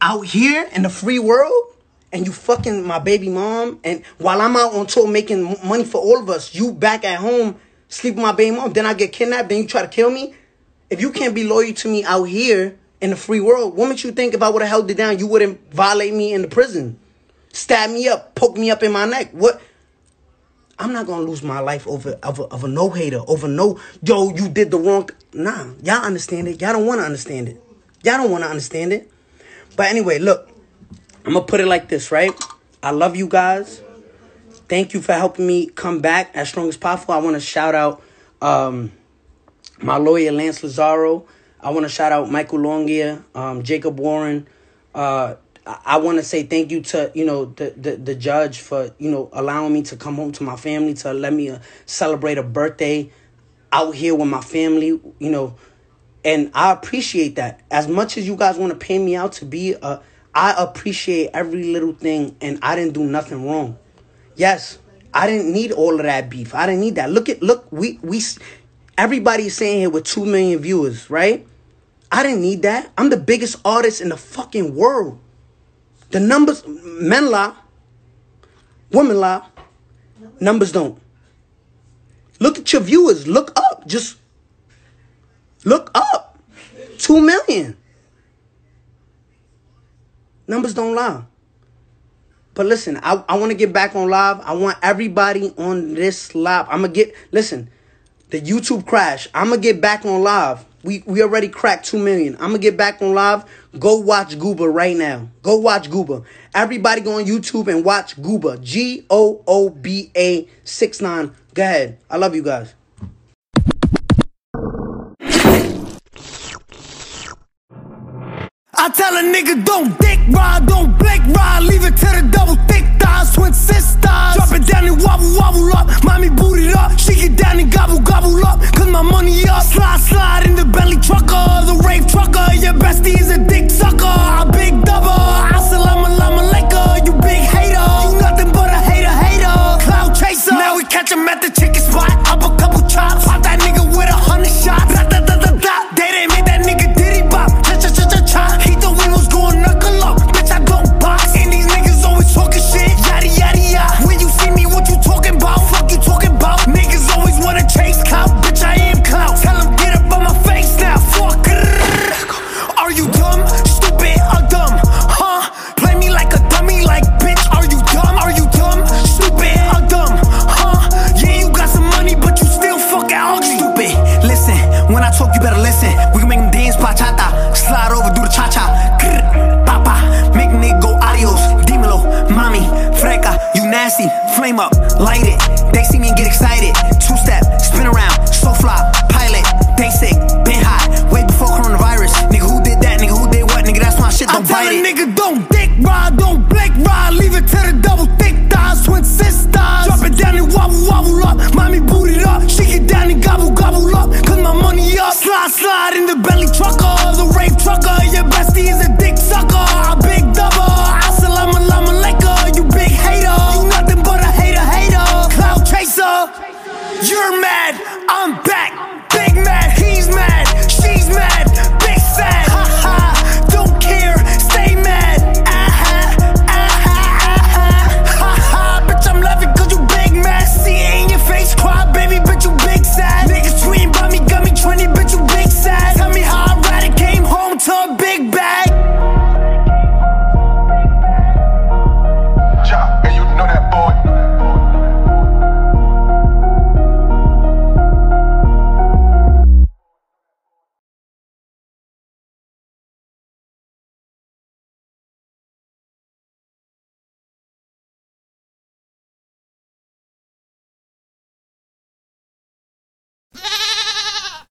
out here in the free world, and you fucking my baby mom, and while I'm out on tour making money for all of us, you back at home sleep with my baby mom, then I get kidnapped, then you try to kill me? If you can't be loyal to me out here in the free world, what makes you think if I would have held it down, you wouldn't violate me in the prison? Stab me up, poke me up in my neck. What? I'm not gonna lose my life over of a, no hater, over no yo, you did the wrong. Nah, y'all understand it. Y'all don't want to understand it. Y'all don't want to understand it. But anyway, look, I'm gonna put it like this, right? I love you guys. Thank you for helping me come back as strong as possible. I want to shout out um, my lawyer Lance Lazzaro. I want to shout out Michael Longia, um, Jacob Warren. Uh, I, want to say thank you to you know the, the the judge for you know allowing me to come home to my family to let me uh, celebrate a birthday out here with my family. You know, and I appreciate that as much as you guys want to pay me out to be a. I appreciate every little thing, and I didn't do nothing wrong. Yes, I didn't need all of that beef. I didn't need that. Look at look, we we everybody's saying here with two million viewers, right? I didn't need that. I'm the biggest artist in the fucking world. The numbers, men lie, women lie, numbers don't. Look at your viewers. Look up. Just look up. Two million. Numbers don't lie. But listen, I, I want to get back on live. I want everybody on this live. I'm gonna get listen. The YouTube crash. I'm gonna get back on live. We we already cracked two million. I'm gonna get back on live. Go watch Gooba right now. Go watch Gooba. Everybody go on YouTube and watch Gooba. G O O B A six nine. Go ahead. I love you guys. I tell a nigga don't dick ride, don't blink ride, leave it to the double thick thighs, twin sisters. Drop it down and wobble wobble up, mommy boot it up, she get down and gobble gobble up, cause my money up. Slide slide in the Bentley trucker, the rave trucker, your bestie is a dick sucker, a big double. Assalamu you big hater, you nothing but a hater hater, cloud chaser. Now we catch him at the chicken spot, up a couple chops, pop that nigga with a hundred shots. nasty, flame up, light it. They see me and get excited. Two step, spin around, so fly, pilot, basic, been hot, way before coronavirus. Nigga, who did that? Nigga, who did what? Nigga, that's my shit don't I tell bite a it. nigga, don't dick ride, don't blink ride, leave it to the double thick thighs, twin sisters. Drop it down and wobble, wobble up. Mommy boot it up, she get down and gobble, gobble up. Cause my money up, slide, slide in the belly trucker, the rape trucker. Your bestie is a dick sucker, I big double. You're mad, I'm back.